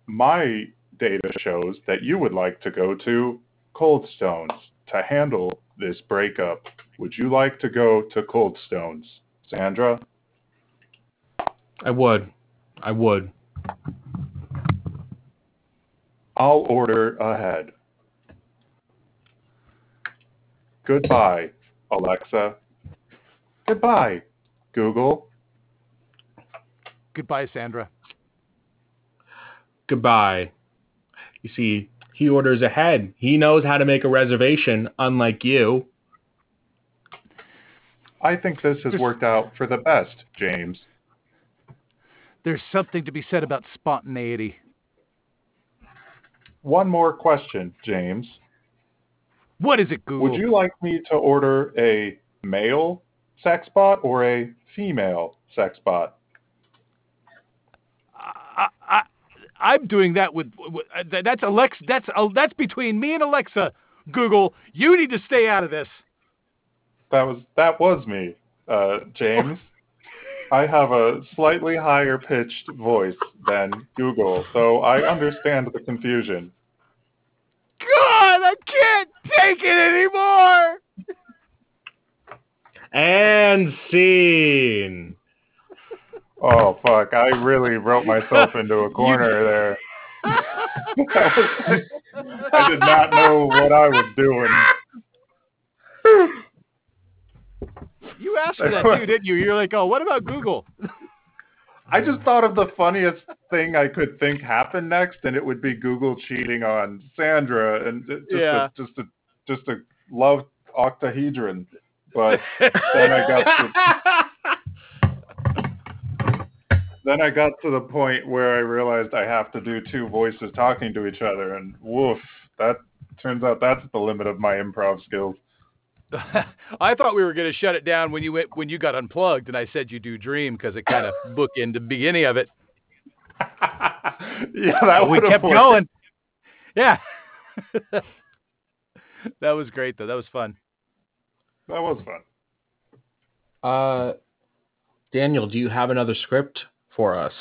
My data shows that you would like to go to Cold Stones to handle this breakup. Would you like to go to Cold Stones, Sandra? I would. I would. I'll order ahead. Goodbye, Alexa. Goodbye, Google. Goodbye, Sandra. Goodbye. You see, he orders ahead. He knows how to make a reservation, unlike you. I think this has worked out for the best, James. There's something to be said about spontaneity. One more question, James. What is it, Google? Would you like me to order a male sex bot or a female sex bot? I, I, I'm doing that with, with uh, that's Alexa. That's uh, that's between me and Alexa. Google, you need to stay out of this. That was that was me, uh, James. I have a slightly higher pitched voice than Google, so I understand the confusion. God, I can't take it anymore. And scene. Oh fuck! I really wrote myself into a corner there. I did not know what I was doing. You asked for that too, didn't you? You're like, oh, what about Google? I just thought of the funniest thing I could think happened next, and it would be Google cheating on Sandra and just Yeah. a, just a just a love octahedron. But then I got to, then I got to the point where I realized I have to do two voices talking to each other, and woof, that turns out that's the limit of my improv skills. I thought we were going to shut it down when you went when you got unplugged, and I said you do dream because it kind of bookended the beginning of it. yeah, that we kept worked. going. Yeah, that was great though. That was fun. That was fun. Uh, Daniel, do you have another script for us?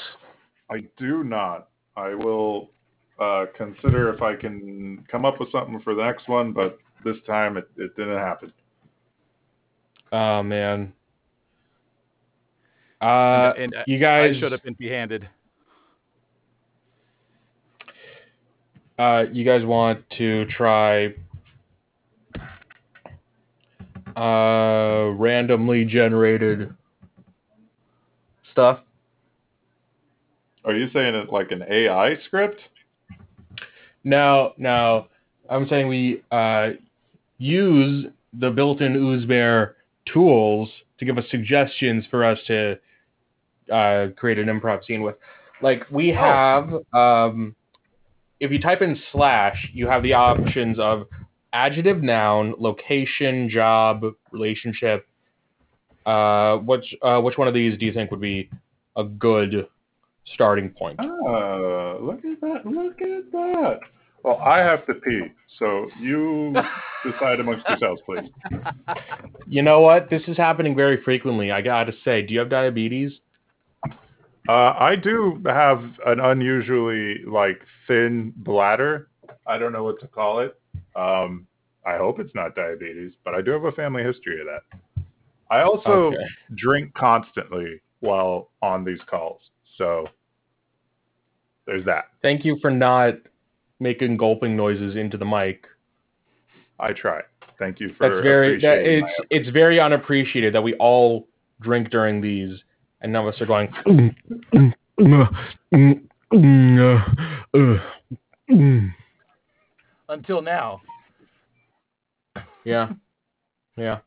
I do not. I will uh, consider if I can come up with something for the next one, but this time it, it didn't happen. Oh man. Uh, and you I guys showed up empty-handed. uh, you guys want to try uh, randomly generated stuff? Are you saying it like an AI script? No, no. I'm saying we uh, use the built-in Oozbear tools to give us suggestions for us to uh, create an improv scene with. Like we have, um, if you type in slash, you have the options of adjective, noun, location, job, relationship. Uh, which uh, which one of these do you think would be a good starting point? Ah, look at that! Look at that! Well, I have to pee, so you decide amongst yourselves, please. You know what? This is happening very frequently. I gotta say, do you have diabetes? Uh, I do have an unusually like thin bladder. I don't know what to call it. Um, I hope it's not diabetes, but I do have a family history of that. I also Okay. drink constantly while on these calls, so there's that. Thank you for not making gulping noises into the mic. I try. Thank you for That's very that appreciating it's it's very unappreciated that we all drink during these and none of us are going Until now. Yeah. Yeah.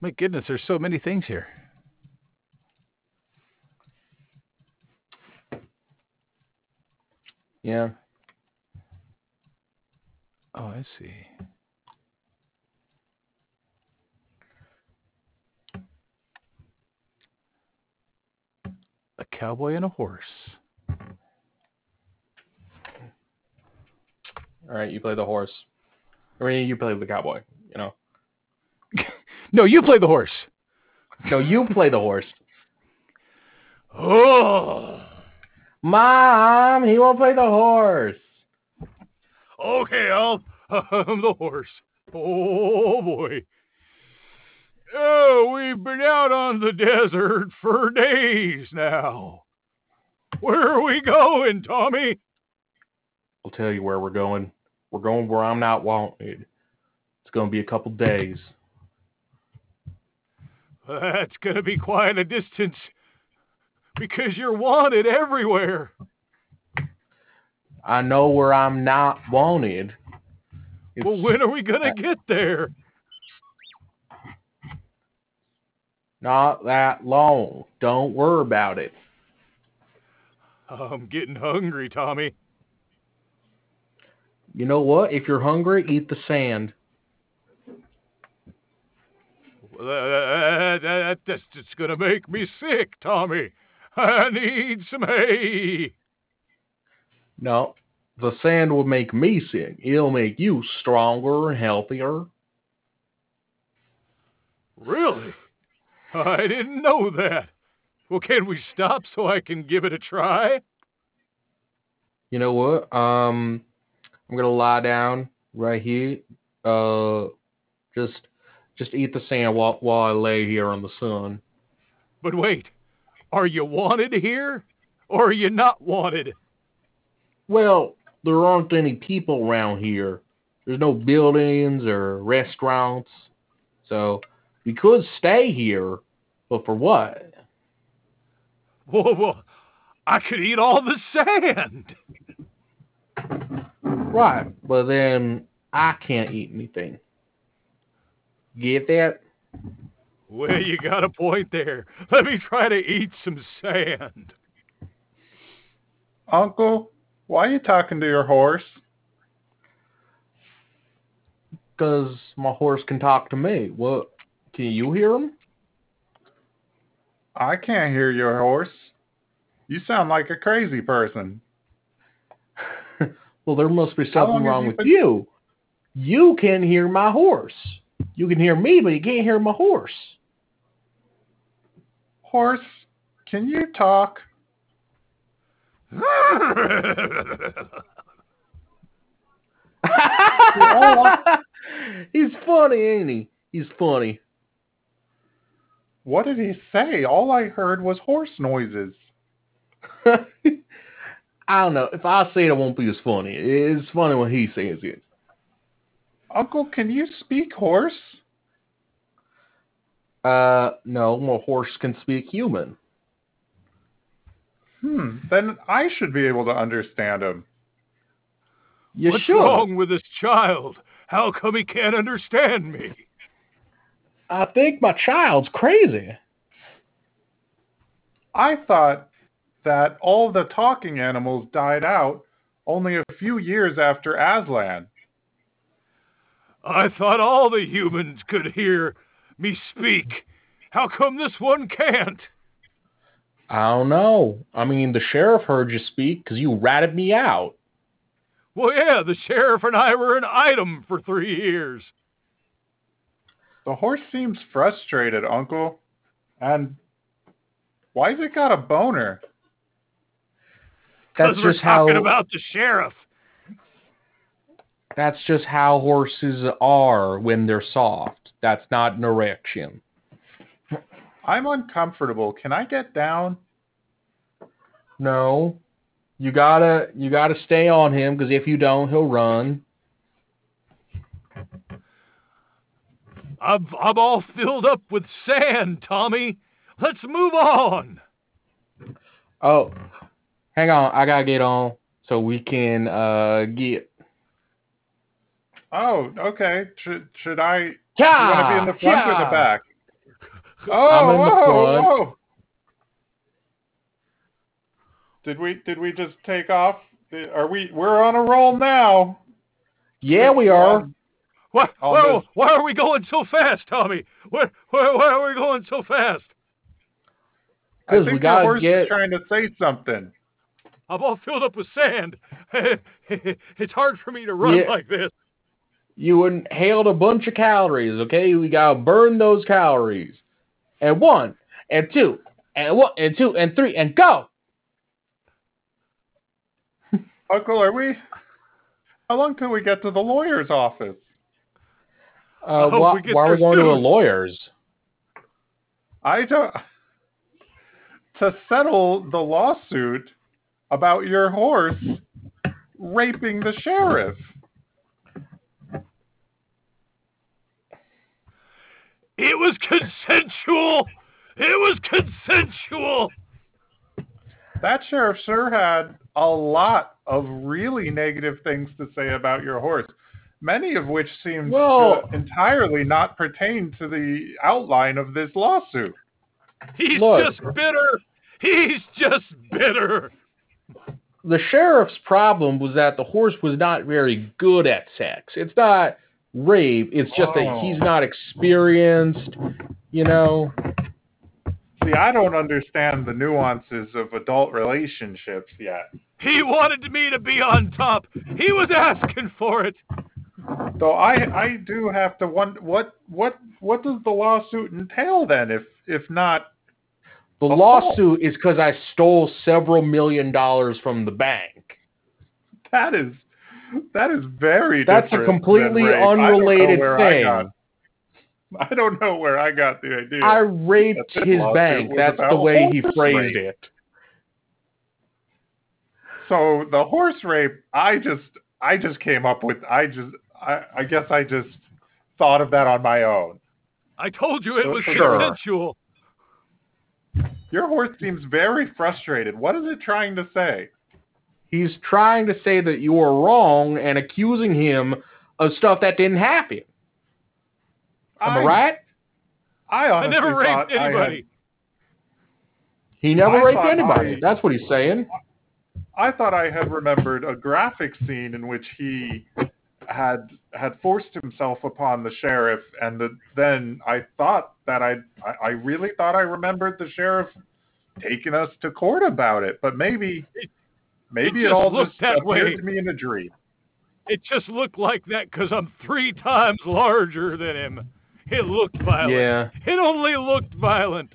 My goodness, there's so many things here. Yeah. Oh, I see. A cowboy and a horse. All right, you play the horse. I mean, you play the cowboy, you know. No, you play the horse. No, you play the horse. Oh. Mom, he won't play the horse. Okay, I'll I'm the horse. Oh boy. Oh, we've been out on the desert for days now. Where are we going, Tommy? I'll tell you where we're going. We're going where I'm not wanted. It's going to be a couple days. That's gonna be quite a distance because you're wanted everywhere. I know where I'm not wanted. It's, Well, when are we gonna get there? not that long. Don't worry about it. I'm getting hungry, Tommy. You know what? If you're hungry, eat the sand. That, that, that's just gonna make me sick, Tommy. I need some hay. No, the sand will make me sick. It'll make you stronger and healthier. Really? I didn't know that. Well, can we stop so I can give it a try? You know what? Um, I'm gonna lie down right here. Uh, just, just eat the sand while, while I lay here on the sun. But wait, are you wanted here or are you not wanted? Well, there aren't any people around here. There's no buildings or restaurants. So we could stay here, but for what? Whoa, whoa. I could eat all the sand. Right, but then I can't eat anything. Get that? Well, you got a point there. Let me try to eat some sand. Uncle, why are you talking to your horse? Because my horse can talk to me. What? Can you hear him? I can't hear your horse. You sound like a crazy person. well, there must be something wrong you with been- you. You can hear my horse. You can hear me, but you can't hear my horse. Horse, can you talk? He's funny, ain't he? He's funny. What did he say? All I heard was horse noises. I don't know. If I say it, it won't be as funny. It's funny when he says it. Uncle, can you speak horse? Uh, no, my horse can speak human. Hmm, then I should be able to understand him. You What's should. wrong with this child? How come he can't understand me? I think my child's crazy. I thought that all the talking animals died out only a few years after Aslan. I thought all the humans could hear me speak. How come this one can't? I don't know. I mean, the sheriff heard you speak because you ratted me out. Well, yeah, the sheriff and I were an item for three years. The horse seems frustrated, Uncle. And why's it got a boner? That's Because we're just how. talking about the sheriff. That's just how horses are when they're soft. That's not an erection. I'm uncomfortable. Can I get down? No, you gotta you gotta stay on him because if you don't, he'll run. I'm, I'm all filled up with sand, Tommy. Let's move on. Oh, hang on, I gotta get on so we can uh get. Oh, okay. Should should I you want to be in the front or the back? Oh, I'm in the oh, whoa, front. whoa. Did we did we just take off? Are we we're on a roll now? Yeah, we are. Why, All why, this- why are we going so fast, Tommy? Why, why, why are we going so fast? I 'Cause think we the horse get- is trying to say something. I'm all filled up with sand. it's hard for me to run Yeah. like this. You inhaled a bunch of calories. Okay, we gotta burn those calories. And one, and two, and one, and two, and three, and go. Uncle, are we? How long till we get to the lawyer's office? Uh, why, we why are we going to a lawyer's? I don't. To settle the lawsuit about your horse raping the sheriff. It was consensual. It was consensual. That sheriff sure had a lot of really negative things to say about your horse, many of which seemed Well- to entirely not pertain to the outline of this lawsuit. He's Look. just bitter. He's just bitter. The sheriff's problem was that the horse was not very good at sex. It's not rape. It's just that Oh. he's not experienced. You know. See, I don't understand the nuances of adult relationships yet. He wanted me to be on top. He was asking for it. So I I do have to wonder what what what does the lawsuit entail then if if not The Of lawsuit is because I stole several million dollars from the bank. that is that is very That's a different than completely rape. I don't unrelated I thing. got- I don't know where I got the idea. I raped his bank. That's the way he phrased rape. it. so the horse rape, I just I just came up with I just I, I guess I just thought of that on my own. I told you it was Sure. consensual. Your horse seems very frustrated. What is it trying to say? He's trying to say that you are wrong and accusing him of stuff that didn't happen. Am I, right? I I never thought raped I had- anybody. He never I raped anybody. I- That's what he's saying. I thought I had remembered a graphic scene in which he had had forced himself upon the sheriff, and the, then I thought that I, I I really thought I remembered the sheriff taking us to court about it, but maybe maybe it, just all looked just that appeared way. to me in a dream. It just looked like that because I'm three times larger than him. It looked violent. Yeah. It only looked violent.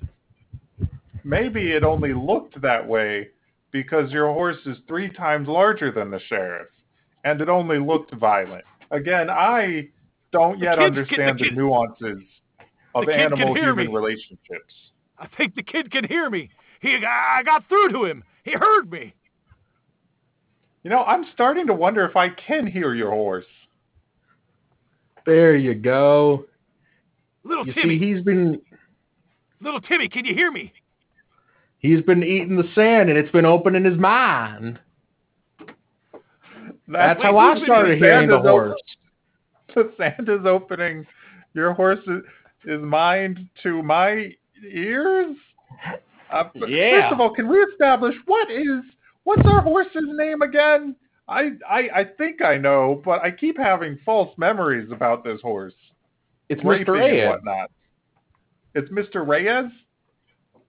Maybe it only looked that way because your horse is three times larger than the sheriff, and it only looked violent. Again, I don't The yet kids can- understand the the kid- nuances of the animal-human relationships. I think the kid can hear me. He, I got through to him. He heard me. You know, I'm starting to wonder if I can hear your horse. There you go. Little You Timmy, see, he's been little Timmy, can you hear me? he's been eating the sand and it's been opening his mind. That's wait, how I started hearing the is open? horse. The sand is opening your horse's is mind to my ears. Uh, Yeah. First of all, can we establish what is what's our horse's name again? I, I I think I know, but I keep having false memories about this horse. It's Mr. and Ed. whatnot. It's Mr. Reyes.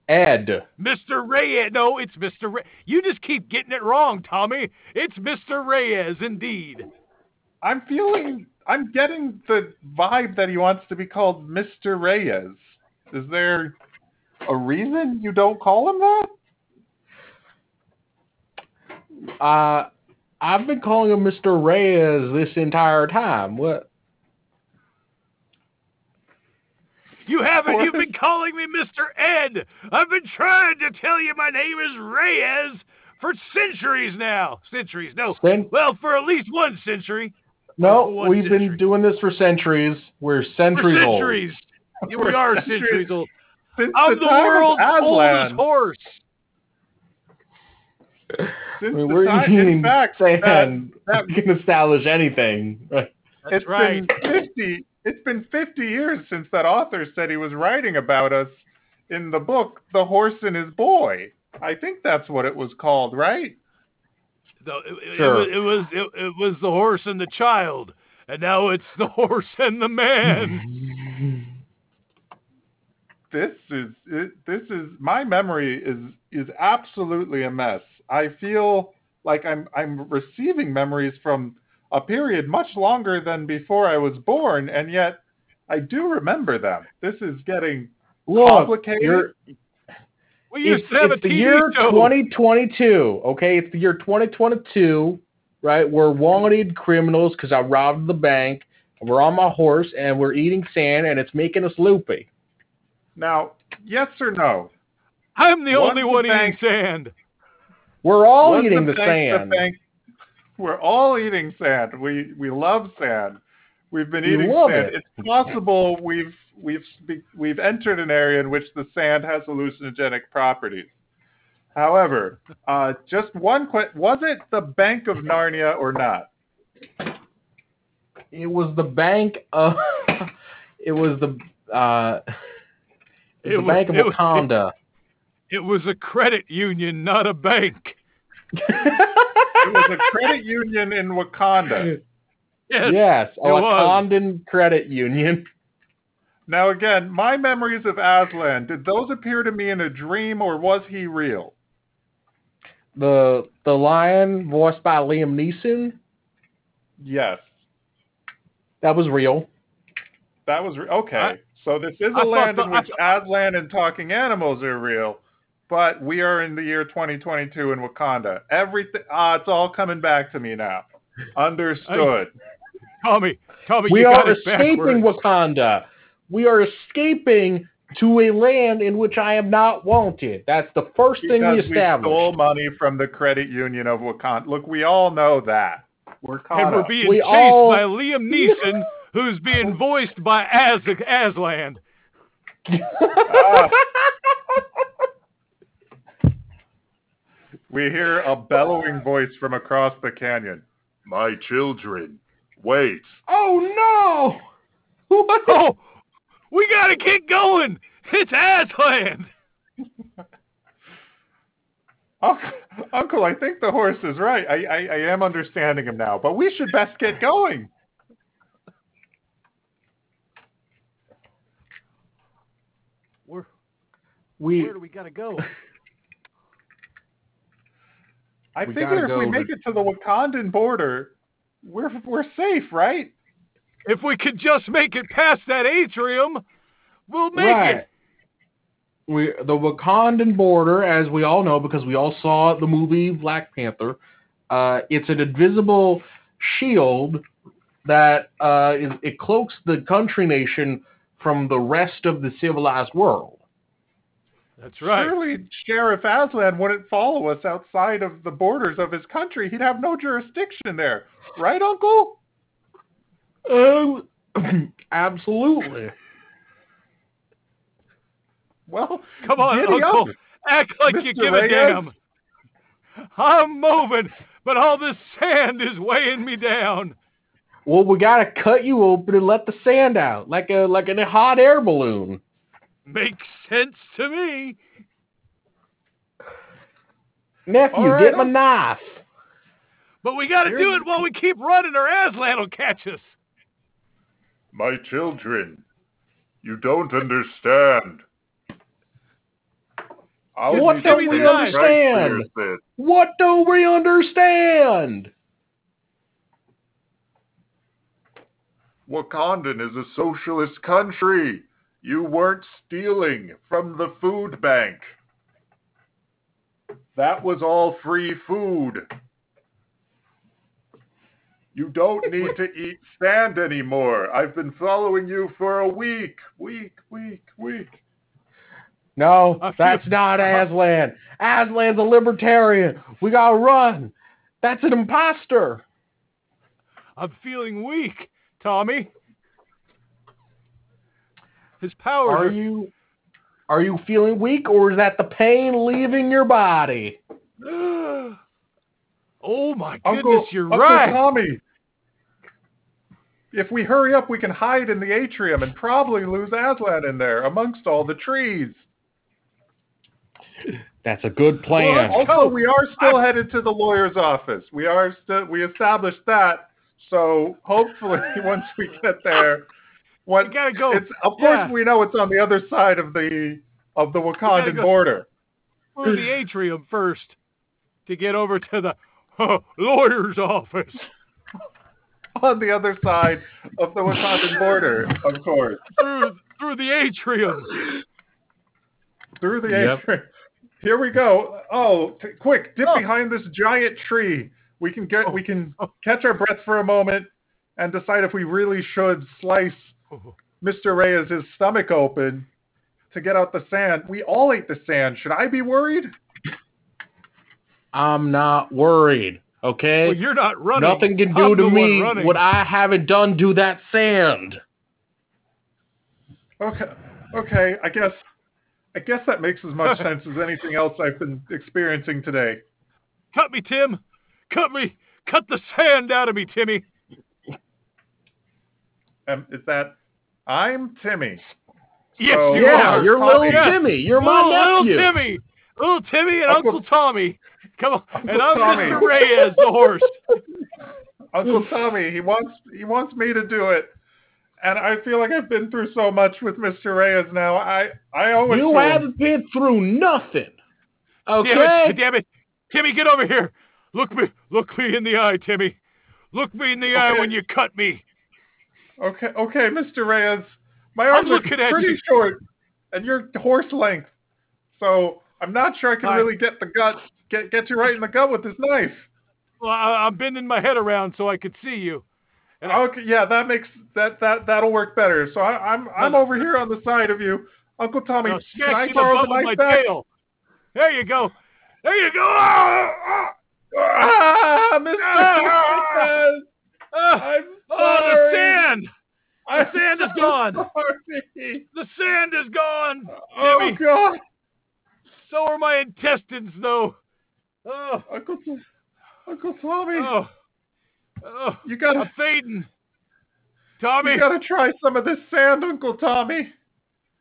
Ed. Mr. Reyes. No, it's Mr. Reyes. You just keep getting it wrong, Tommy. It's Mr. Reyes, indeed. I'm feeling I'm getting the vibe that he wants to be called Mr. Reyes. Is there a reason you don't call him that? Uh I've been calling him Mr. Reyes this entire time. What? You haven't. What? You've been calling me Mr. Ed. I've been trying to tell you my name is Reyes for centuries now. Centuries, no. Cen- Well, for at least one century. no, one we've century. been doing this for centuries. We're centuries old. centuries. Yeah, we are centuries. centuries old. Since I'm the of world's oldest horse. Since I mean, the we're time, eating in fact, sand. that- we can establish anything. That's it's right. been fifty. It's been fifty years since that author said he was writing about us in the book "The Horse and His Boy." I think that's what it was called, right? No, it, it Sure. was it was it, it was the horse and the child, and now it's the horse and the man. This is it, this is my memory is is absolutely a mess. I feel like I'm I'm receiving memories from a period much longer than before I was born, and yet I do remember them. This is getting Look, complicated. you're, we used it's, to have it's a the year show. 2022. Okay, it's the year 2022. Right, we're wanted criminals because I robbed the bank. We're on my horse and we're eating sand and it's making us loopy. Now, yes or no? I'm the Was only the one bank- eating sand. We're all Was eating the, bank sand. bank- we're all eating sand. We we love sand. We've been We eating love sand. it. It's possible we've we've we've entered an area in which the sand has hallucinogenic properties. However, uh, just one question: Was it the Bank of Narnia or not? It was the bank of. it was the. Uh, it was It the was- bank of it was- Wakanda. It was a credit union, not a bank. It was a credit union in Wakanda. Yes. yes, a it was. Wakandan credit union. Now again, my memories of Aslan, did those appear to me in a dream or was he real? The the lion voiced by Liam Neeson, Yes. that was real. That was re- okay. I- so this is I a thought land the- in which Aslan and talking animals are real, but we are in the year 2022 in Wakanda. Everything, ah, it's all coming back to me now. Understood. Tommy, Tommy, we you are it escaping backwards. Wakanda. We are escaping to a land in which I am not wanted. That's the first thing we because we stole money from the credit union of Wakanda. Look, we all know that. We're caught and we're up. being We chased all- by Liam Neeson, who's being voiced by Az Aslan. Ah. we hear a bellowing voice from across the canyon. My children, wait. oh no! What? Oh, we gotta get going. It's Aslan. Uncle, Uncle, I think the horse is right. I, I, I am understanding him now, but we should best get going. We where do we gotta go? I We figure if we go make it to the Wakandan border, we're we're safe, right? If we could just make it past that atrium, we'll make right. it. We the Wakandan border, as we all know, because we all saw the movie Black Panther. Uh, it's an invisible shield that uh, is, it cloaks the country nation from the rest of the civilized world. That's right. Surely Sheriff Aslan wouldn't follow us outside of the borders of his country. He'd have no jurisdiction there, right, Uncle? Um, absolutely. Well, Come on, Uncle. up. Act like you Mr. give Reyes. a damn. I'm moving, but all this sand is weighing me down. Well, we gotta cut you open and let the sand out, like a like in a hot air balloon. Makes sense to me. Nephew, All right, get my I'll- knife. But we got to do it while we keep running, or Aslan will catch us. My children, you don't understand. I'll What don't we pay the price for understand? your sin. What don't we understand? Wakandan is a socialist country. You weren't stealing from the food bank. That was all free food. You don't need to eat sand anymore. I've been following you for a week. Week, week, week. No, that's not uh-huh. Aslan. Aslan's a libertarian. We gotta run. That's an imposter. I'm feeling weak, Tommy. His powers Are you are you feeling weak or is that the pain leaving your body? oh my goodness, Uncle, you're Uncle right. Tommy. If we hurry up, we can hide in the atrium and probably lose Aslan in there amongst all the trees. That's a good plan. Well, Also, we are still headed to the lawyer's office. We are still we established that. So hopefully, once we get there, what We gotta go. It's of course Yeah. we know it's on the other side of the of the Wakandan go. border. through the atrium first to get over to the oh, lawyer's office. On the other side of the Wakandan border, of course. Through through the atrium. Through the Yep. atrium. Here we go. Oh, t- quick! Dip Oh. behind this giant tree. We can get. We can oh. catch our breath for a moment and decide if we really should slice Mr. Reyes' his stomach open to get out the sand. We all ate the sand. Should I be worried? I'm not worried. Okay? Well, you're not running. Nothing can do I'm to me running. what I haven't done to that sand. Okay. Okay. I guess. I guess that makes as much sense as anything else I've been experiencing today. Cut me, Tim. Cut me. Cut the sand out of me, Timmy. Um, is that? I'm Timmy. Yes, So- you yeah, are. you're Tommy. little Yeah. Timmy. You're little, my little. Timmy. Little Timmy and Uncle- Uncle, Tommy. Come on. Uncle and I'm Tommy. Mr. Reyes, the horse. Uncle Tommy, he wants he wants me to do it. and I feel like I've been through so much with Mr. Reyes now. I I always it You to him. haven't been through nothing. Damn Okay. it, damn it. Timmy, get over here. Look me look me in the eye, Timmy. Look me in the eye when you cut me. Okay, okay, Mr. Reyes. My arms are pretty short, and you're horse length. So I'm not sure I can really get the gut, get get you right in the gut with this knife. Well, I, I'm bending my head around so I could see you. And I- Okay, yeah, that makes that that that'll work better. So I, I'm I'm over here on the side of you, Uncle Tommy. Can I the borrow the knife back? tail. There you go. There you go. Ah, ah, Ah, Mr. Ah! Reyes, ah. I'm Oh, the sand! I'm sand is gone. The sand is gone. Oh God, So are my intestines, though. Oh, Uncle Uncle Tommy, oh, oh. you gotta I'm fading. Tommy, you gotta try some of this sand, Uncle Tommy.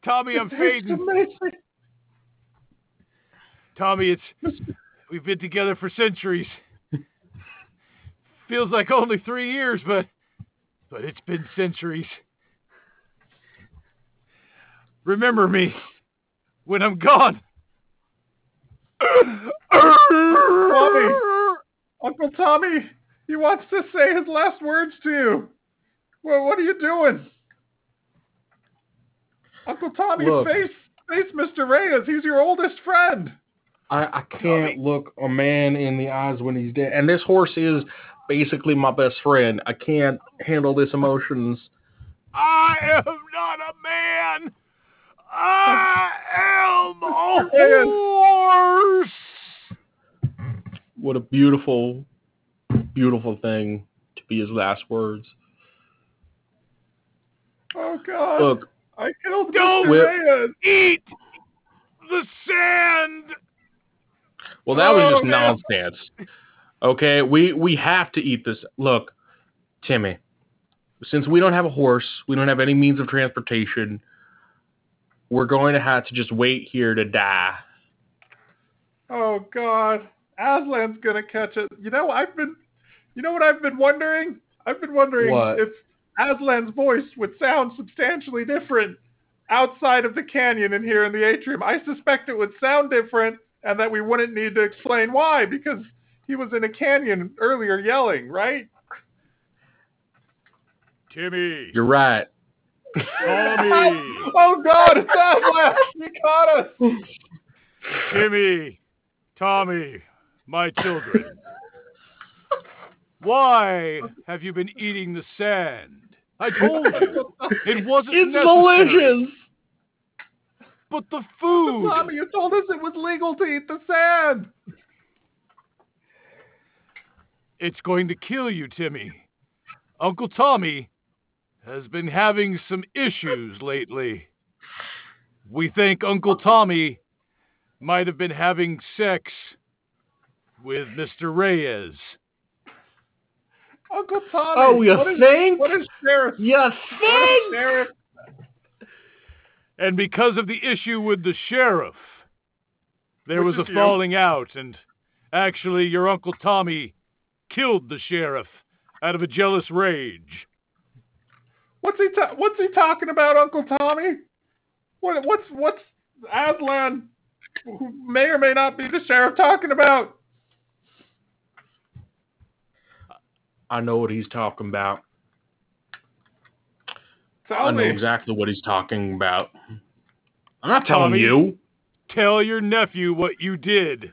Tommy, I'm fading. amazing. Tommy, it's we've been together for centuries. Feels like only three years, but but it's been centuries. Remember me when I'm gone. Tommy. Uncle Tommy, he wants to say his last words to you. Well, what are you doing? Uncle Tommy, Look. face face Mr. Reyes. He's your oldest friend. I, I can't look a man in the eyes when he's dead. And this horse is basically my best friend. I can't handle these emotions. I am not a man. I am a horse. What a beautiful, beautiful thing to be his last words. Oh God! Look, I killed Don't Reyes. Eat the sand. well, that was Oh, just man. nonsense. Okay, we we have to eat this. Look, Timmy, since we don't have a horse, we don't have any means of transportation. We're going to have to just wait here to die. Oh God! Aslan's gonna catch it. You know, I've been. You know what I've been wondering? I've been wondering What? if Aslan's voice would sound substantially different outside of the canyon and here in the atrium. I suspect it would sound different, and that we wouldn't need to explain why because he was in a canyon earlier yelling, right? Timmy. You're right. Tommy. oh God! It's Aslan! You caught us. Timmy. Tommy. My children. Why have you been eating the sand? I told you. It wasn't It's necessary. delicious. But the food. Tommy, you told us it was legal to eat the sand. It's going to kill you, Timmy. Uncle Tommy has been having some issues lately. We think Uncle Tommy might have been having sex with Mr. Reyes. Uncle Tommy. Oh, you what is, think? What is sheriff? You What is think? sheriff? And because of the issue with the sheriff, there Which was is a you. falling out, and actually, your Uncle Tommy killed the sheriff out of a jealous rage. What's he ta- What's he talking about, Uncle Tommy? What What's What's Aslan, who may or may not be the sheriff, talking about? I know what he's talking about. Tell I know me. exactly what he's talking about. I'm not telling Tommy? you. Tell your nephew what you did.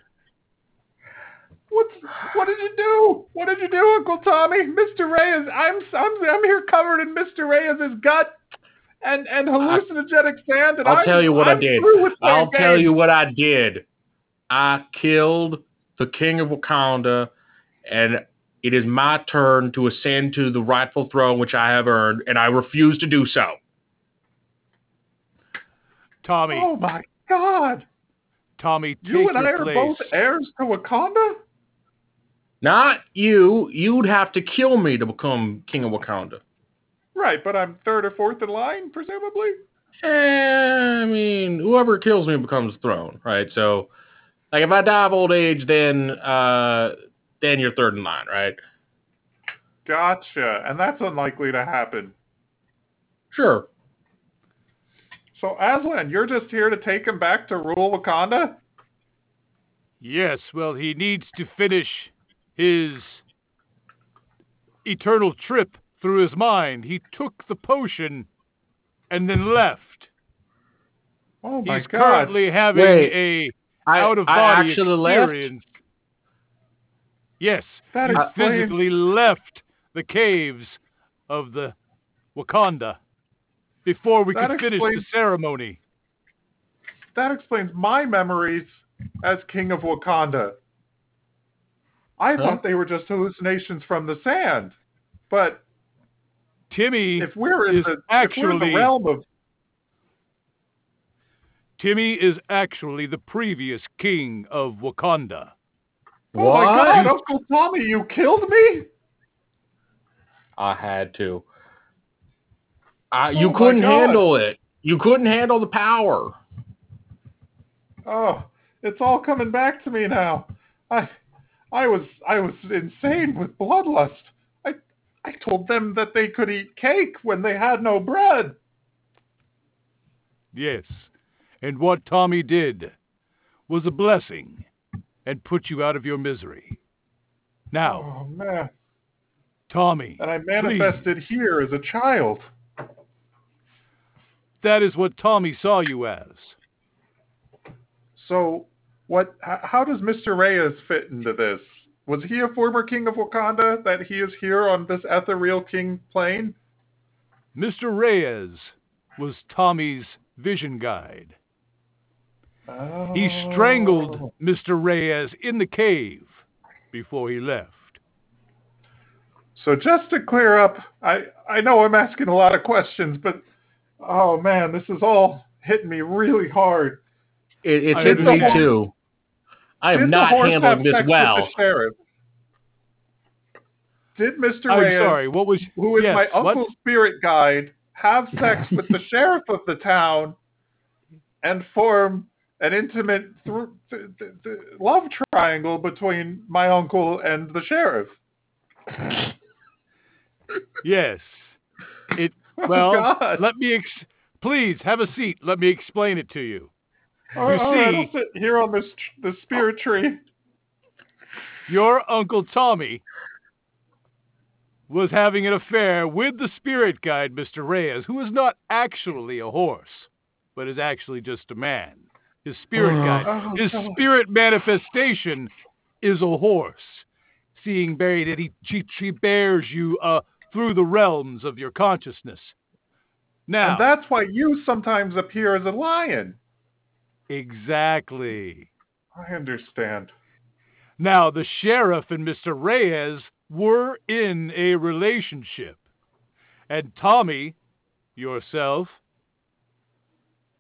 What's What did you do? What did you do, Uncle Tommy? Mr. Reyes, I'm I'm I'm here covered in Mr. Reyes' gut and and hallucinogenic sand, and I'll I'm, tell you what I I'm did. I'll playing tell you what I did. I killed the king of Wakanda, and it is my turn to ascend to the rightful throne which I have earned, and I refuse to do so. Tommy, Oh my God! Tommy, take You and your I are both heirs to Wakanda. Not you. You'd have to kill me to become king of Wakanda. Right, but I'm third or fourth in line, presumably. Eh, I mean, whoever kills me becomes throne, right? So, like, if I die of old age, then uh, then you're third in line, right? Gotcha, and that's unlikely to happen. Sure. So Aslan, you're just here to take him back to rule Wakanda? Yes, well, he needs to finish his eternal trip through his mind. He took the potion and then left. Oh my god. He's god. currently having Wait, a I, out of I body actually left. experience. Yes, That he explains- physically left the caves of the Wakanda before we That could finish explains- the ceremony. That explains my memories as King of Wakanda. I Huh? thought they were just hallucinations from the sand. But Timmy if we're in is the if we're in actually the realm of Timmy is actually the previous king of Wakanda. Oh my god, Uncle Tommy, you killed me? I had to. I, Oh you my couldn't handle it. You couldn't handle the power. Oh, it's all coming back to me now. I I was I was insane with bloodlust. I I told them that they could eat cake when they had no bread. Yes. And what Tommy did was a blessing and put you out of your misery. Now, Oh man. Tommy, And I manifested here as a child. that is what Tommy saw you as. So what h- how does Mr. Reyes fit into this? Was he a former king of Wakanda that he is here on this ethereal king plane? Mr. Reyes was Tommy's vision guide. He Oh. strangled Mr. Reyes in the cave before he left. So just to clear up, I, I know I'm asking a lot of questions, but oh man, this is all hitting me really hard. It, it's hitting me too. I am not horse handling this well. Did Mr. I'm Reyes, sorry, what was who is yes, my what? uncle's spirit guide, have sex with the sheriff of the town and form an intimate thr- th- th- th- love triangle between my uncle and the sheriff? Yes. It Oh, well, God. let me ex- please have a seat. Let me explain it to you. All right, all right, see- I'll sit here on this the spirit tree. Your Uncle Tommy was having an affair with the spirit guide, Mr. Reyes, who is not actually a horse, but is actually just a man. His spirit Oh. guide, Oh, his God. spirit manifestation is a horse. Seeing buried that he she, she bears you uh, through the realms of your consciousness. Now, And that's why you sometimes appear as a lion. Exactly. I understand. Now, the sheriff and Mr. Reyes were in a relationship. And Tommy, yourself,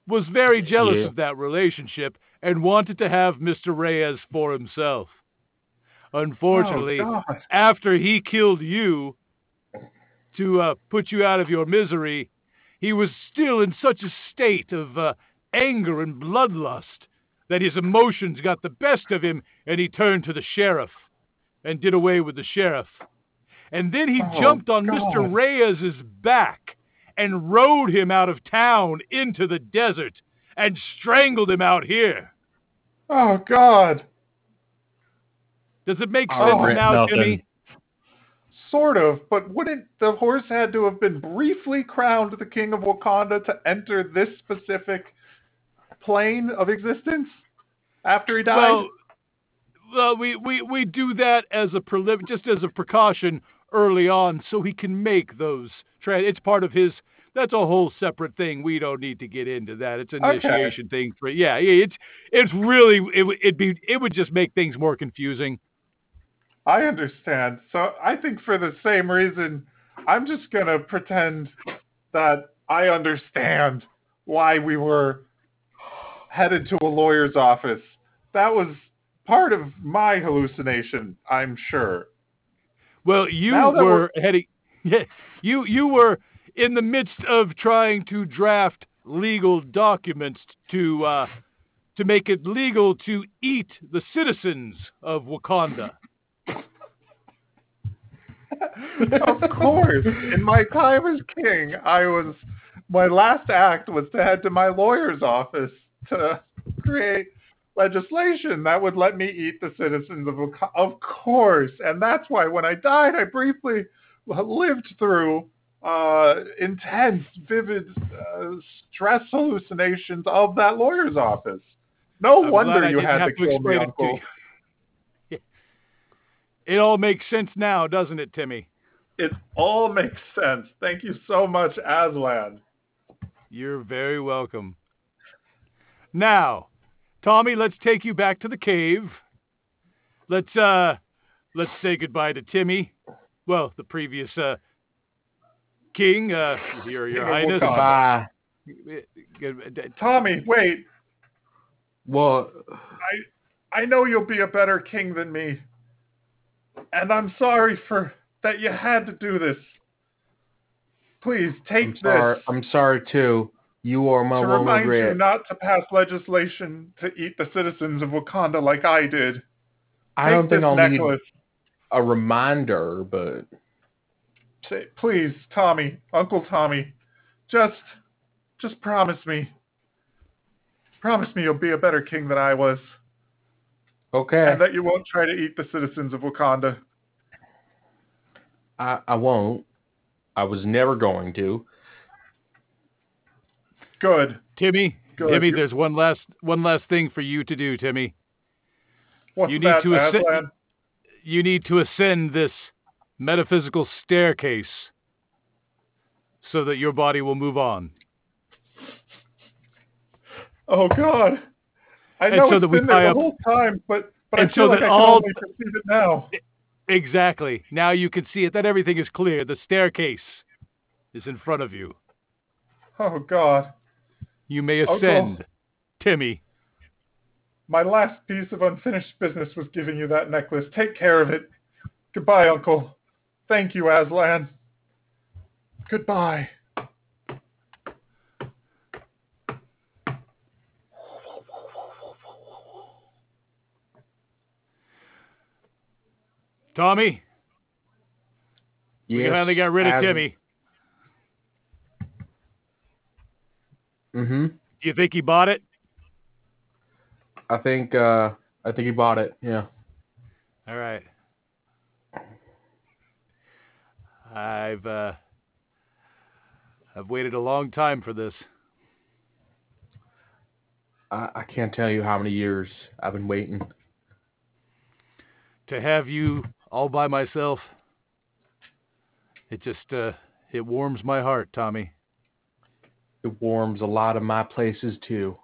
was very jealous Yeah. of that relationship and wanted to have Mr. Reyes for himself. Unfortunately, Oh, after he killed you to uh, put you out of your misery, he was still in such a state of uh, anger and bloodlust that his emotions got the best of him and he turned to the sheriff and did away with the sheriff. And then he Oh, jumped on God. Mr. Reyes's back and rode him out of town into the desert and strangled him out here. Oh God. Does it make Oh, sense Brent, now, nothing. Jimmy? Sort of, but wouldn't the horse had to have been briefly crowned the king of Wakanda to enter this specific plane of existence after he died? Well, well, we, we, we do that as a prelim- just as a precaution early on, so he can make those. Tra- it's part of his. That's a whole separate thing. We don't need to get into that. It's an Okay. initiation thing for. Yeah, yeah. It's it's really it would it'd be it would just make things more confusing. I understand. So I think for the same reason, I'm just gonna pretend that I understand why we were headed to a lawyer's office. That was part of my hallucination, I'm sure. Well, you were heading. Yeah, you you were in the midst of trying to draft legal documents to uh, to make it legal to eat the citizens of Wakanda. of course. In my time as king, I was my last act was to head to my lawyer's office to create legislation that would let me eat the citizens of of course and that's why when i died i briefly lived through uh, intense vivid uh, stress hallucinations of that lawyer's office no I'm wonder you had have to to kill me explain it to uncle. It all makes sense now, doesn't it, Timmy? it all makes sense thank you so much aslan You're very welcome. Now, Tommy, let's take you back to the cave. Let's uh let's say goodbye to Timmy. Well, the previous uh king, uh your your King highness. Goodbye. tommy wait Well, I know you'll be a better king than me. And I'm sorry for that you had to do this. Please take I'm sorry. this I'm sorry too. You are my to remind you not to pass legislation to eat the citizens of Wakanda like I did. I don't think I'll necklace. need a reminder, but please, Tommy, Uncle Tommy, just just promise me. Promise me you'll be a better king than I was, okay. and that you won't try to eat the citizens of Wakanda. I, I won't. I was never going to. Good. Timmy, Good. Timmy, You- there's one last one last thing for you to do, Timmy. What's You need that, to ascend- Aslan? You need to ascend this metaphysical staircase so that your body will move on. Oh God! I know so it's that we been there the up- whole time, but but I feel so like I all- can only perceive it now. Exactly. Now you can see it that everything is clear. The staircase is in front of you. Oh God! You may Uncle. ascend, Timmy. My last piece of unfinished business was giving you that necklace. Take care of it. Goodbye, Uncle. Thank you, Aslan. Goodbye. Tommy, we finally got rid of as- Timmy. Mhm. Do you think he bought it? I think. Uh, I think he bought it. Yeah. All right. I've uh I've waited a long time for this. I, I can't tell you how many years I've been waiting. To have you all by myself. It just uh it warms my heart, Tommy. It warms a lot of my places too.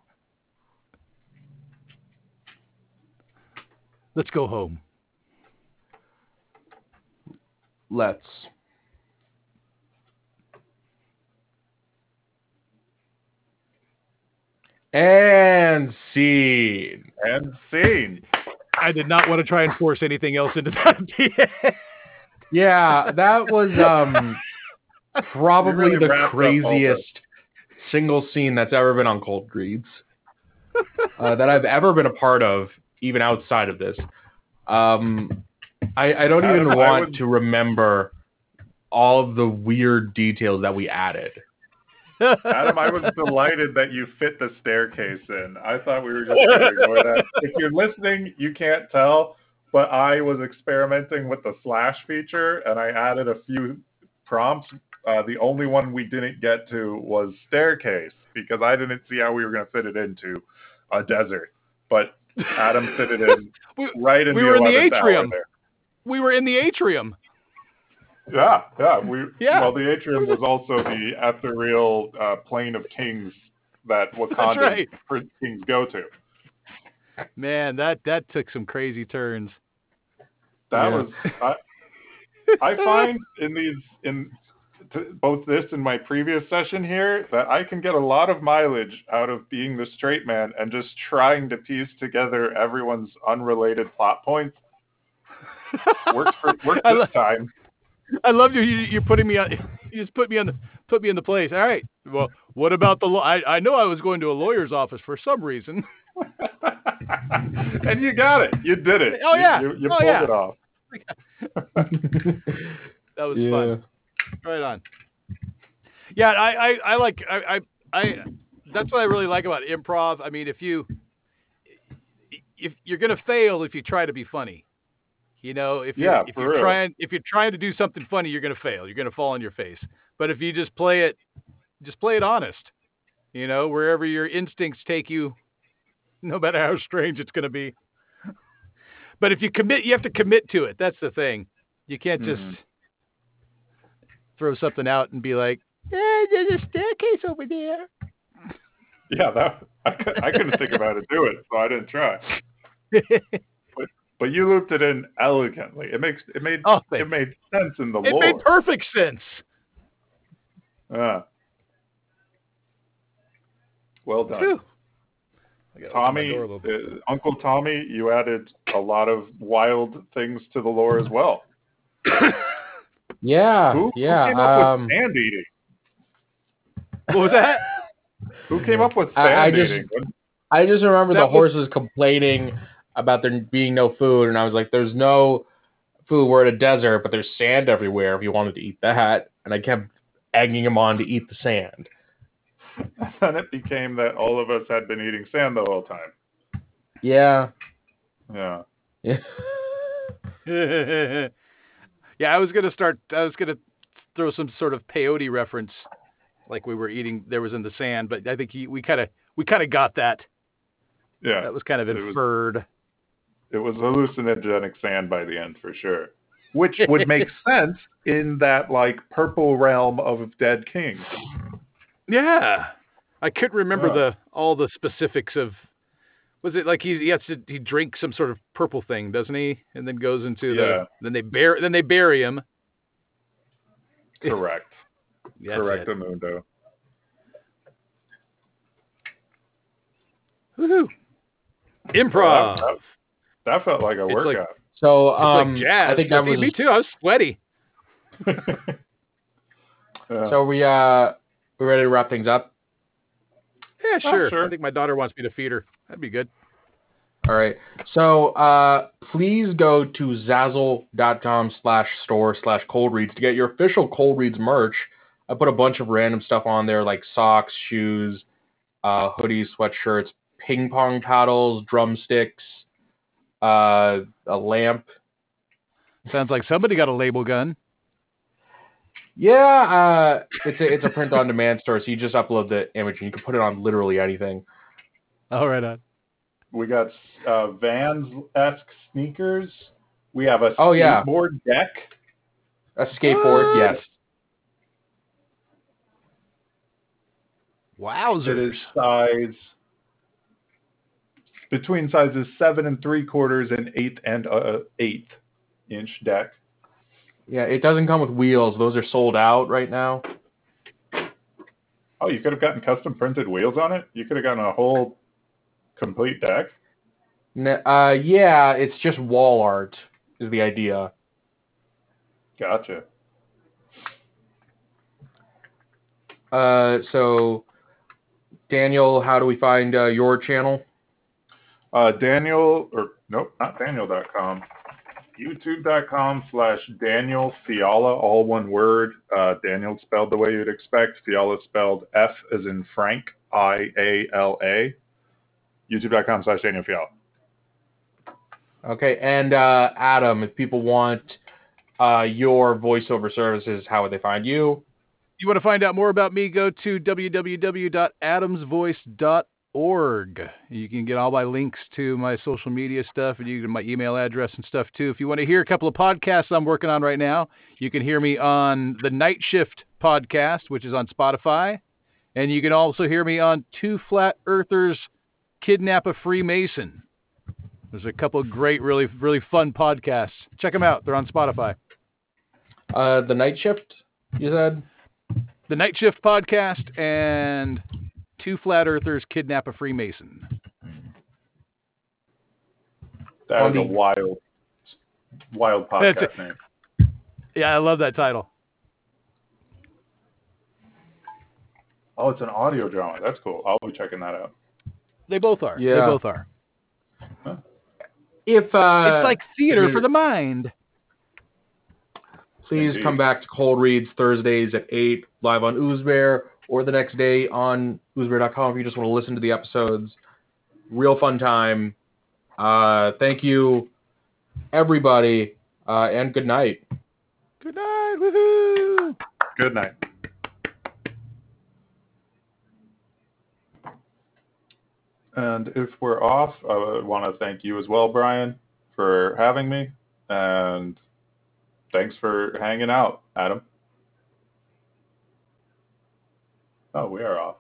Let's go home. Let's. And scene. And scene. I did not want to try and force anything else into that. Yeah, that was um probably really the wrapped up craziest single scene that's ever been on Cold Greeds uh, that I've ever been a part of, even outside of this. Um, I, I don't even I want would- to remember all of the weird details that we added. Adam, I was delighted that you fit the staircase in. I thought we were just going to ignore that. If you're listening, you can't tell, but I was experimenting with the slash feature and I added a few prompts. Uh, the only one we didn't get to was staircase because I didn't see how we were going to fit it into a desert. But Adam fit it in We- right in we the were in the 11th hour atrium. we were in the atrium. Yeah, yeah. We Yeah. well, the atrium was also the ethereal uh, plane of kings that Wakanda right. kings go to. Man, that that took some crazy turns. That Yeah. was I, I find in these in t- both this and my previous session here that I can get a lot of mileage out of being the straight man and just trying to piece together everyone's unrelated plot points. Works for works I this lo- time. I love you. you. You're putting me on. You just put me on the put me in the place. All right. Well, what about the law? I I know I was going to a lawyer's office for some reason. and you got it. You did it. Oh, You- yeah. You, you Oh, pulled yeah. it off. That was yeah. fun. Right on. Yeah, I, I, I like I, I I that's what I really like about improv. I mean, if you if you're gonna fail if you try to be funny. You know, if you're Yeah, if you're real. trying if you're trying to do something funny, you're gonna fail. You're gonna fall on your face. But if you just play it just play it honest. You know, wherever your instincts take you, no matter how strange it's gonna be. But if you commit you have to commit to it. That's the thing. You can't just Mhm. Throw something out and be like, eh, there's a staircase over there. Yeah, that I, I couldn't think about it. Do it, so I didn't try. But but you looped it in elegantly. It makes it made Oh, it made sense in the It lore. It made perfect sense. Yeah. Well done. Phew. I gotta open my Tommy, door a little bit. uh, Uncle Tommy, you added a lot of wild things to the lore as well. Yeah, Who, yeah. who came up um, with sand eating? What was that? Who came up with I- sand I just- eating? I just remember That the was- horses complaining about there being no food, and I was like, "There's no food. We're in a desert, but there's sand everywhere. If you wanted to eat that," and I kept egging him on to eat the sand. then it became that all of us had been eating sand the whole time. Yeah, Yeah. yeah. yeah, I was gonna start. I was gonna throw some sort of peyote reference, like we were eating. There was in the sand, but I think he, we kind of we kind of got that. Yeah. That was kind of It was- inferred. It was hallucinogenic sand by the end for sure. Which would make sense in that like purple realm of dead kings. Yeah, I couldn't remember Yeah. the all the specifics of. Was it like he, he has to he drinks some sort of purple thing, doesn't he? And then goes into Yeah. the then they bury then they bury him. Correct. That's Correct, it. Amundo. Woohoo! Well, Improv. that, that- that felt like a It's like- workout. So It's um, like jazz. I think that me, was me too. I was sweaty. Yeah. so. We uh, we ready to wrap things up? Yeah, sure. sure. I think my daughter wants me to feed her. That'd be good. All right. So uh, please go to Zazzle.com slash store slash cold reads to get your official cold reads merch. I put a bunch of random stuff on there like socks, shoes, uh, hoodies, sweatshirts, ping pong paddles, drumsticks, uh, a lamp. Sounds like somebody got a label gun. Yeah, uh, it's a it's a print on demand store, so you just upload the image and you can put it on literally anything. All right, on. we got uh, Vans esque sneakers. We have a Oh, yeah. skateboard deck. A skateboard, What? yes. It Wowzers. is size between sizes seven and three quarters and eight and uh, eighth inch deck. Yeah, it doesn't come with wheels. Those are sold out right now. Oh, you could have gotten custom printed wheels on it. You could have gotten a whole complete deck. N- Uh, yeah, it's just wall art is the idea. Gotcha. Uh, so Daniel, how do we find uh, your channel? Uh, Daniel, or nope, not Daniel.com. YouTube.com slash Daniel Fiala, all one word. Uh, Daniel spelled the way you'd expect. Fiala spelled F as in Frank, I A L A. YouTube.com slash Daniel Fiala. Okay, and uh, Adam, if people want uh, your voiceover services, how would they find you? You want to find out more about me? Go to www.adamsvoice.org. You can get all my links to my social media stuff and you can get my email address and stuff too. If you want to hear a couple of podcasts I'm working on right now, you can hear me on the Night Shift podcast, which is on Spotify, and you can also hear me on Two Flat Earthers Kidnap a Freemason. There's a couple of great, really, really fun podcasts. Check them out. They're on Spotify. Uh, the night shift, you said? the Night Shift podcast and Two Flat Earthers Kidnap a Freemason. That On the- a wild, wild That's podcast name. Yeah, I love that title. Oh, it's an audio drama. That's cool. I'll be checking that out. They both are. They both are. If uh, it's like theater if for the mind. please Indeed. come back to Cold Reads Thursdays at eight live on Oozbear or the next day on oozbear.com if you just want to listen to the episodes. Real fun time. Uh, thank you, everybody, uh, and good night. Good night. Woohoo! Good night. And if we're off, I want to thank you as well, Brian, for having me. And thanks for hanging out, Adam. Oh, we are off.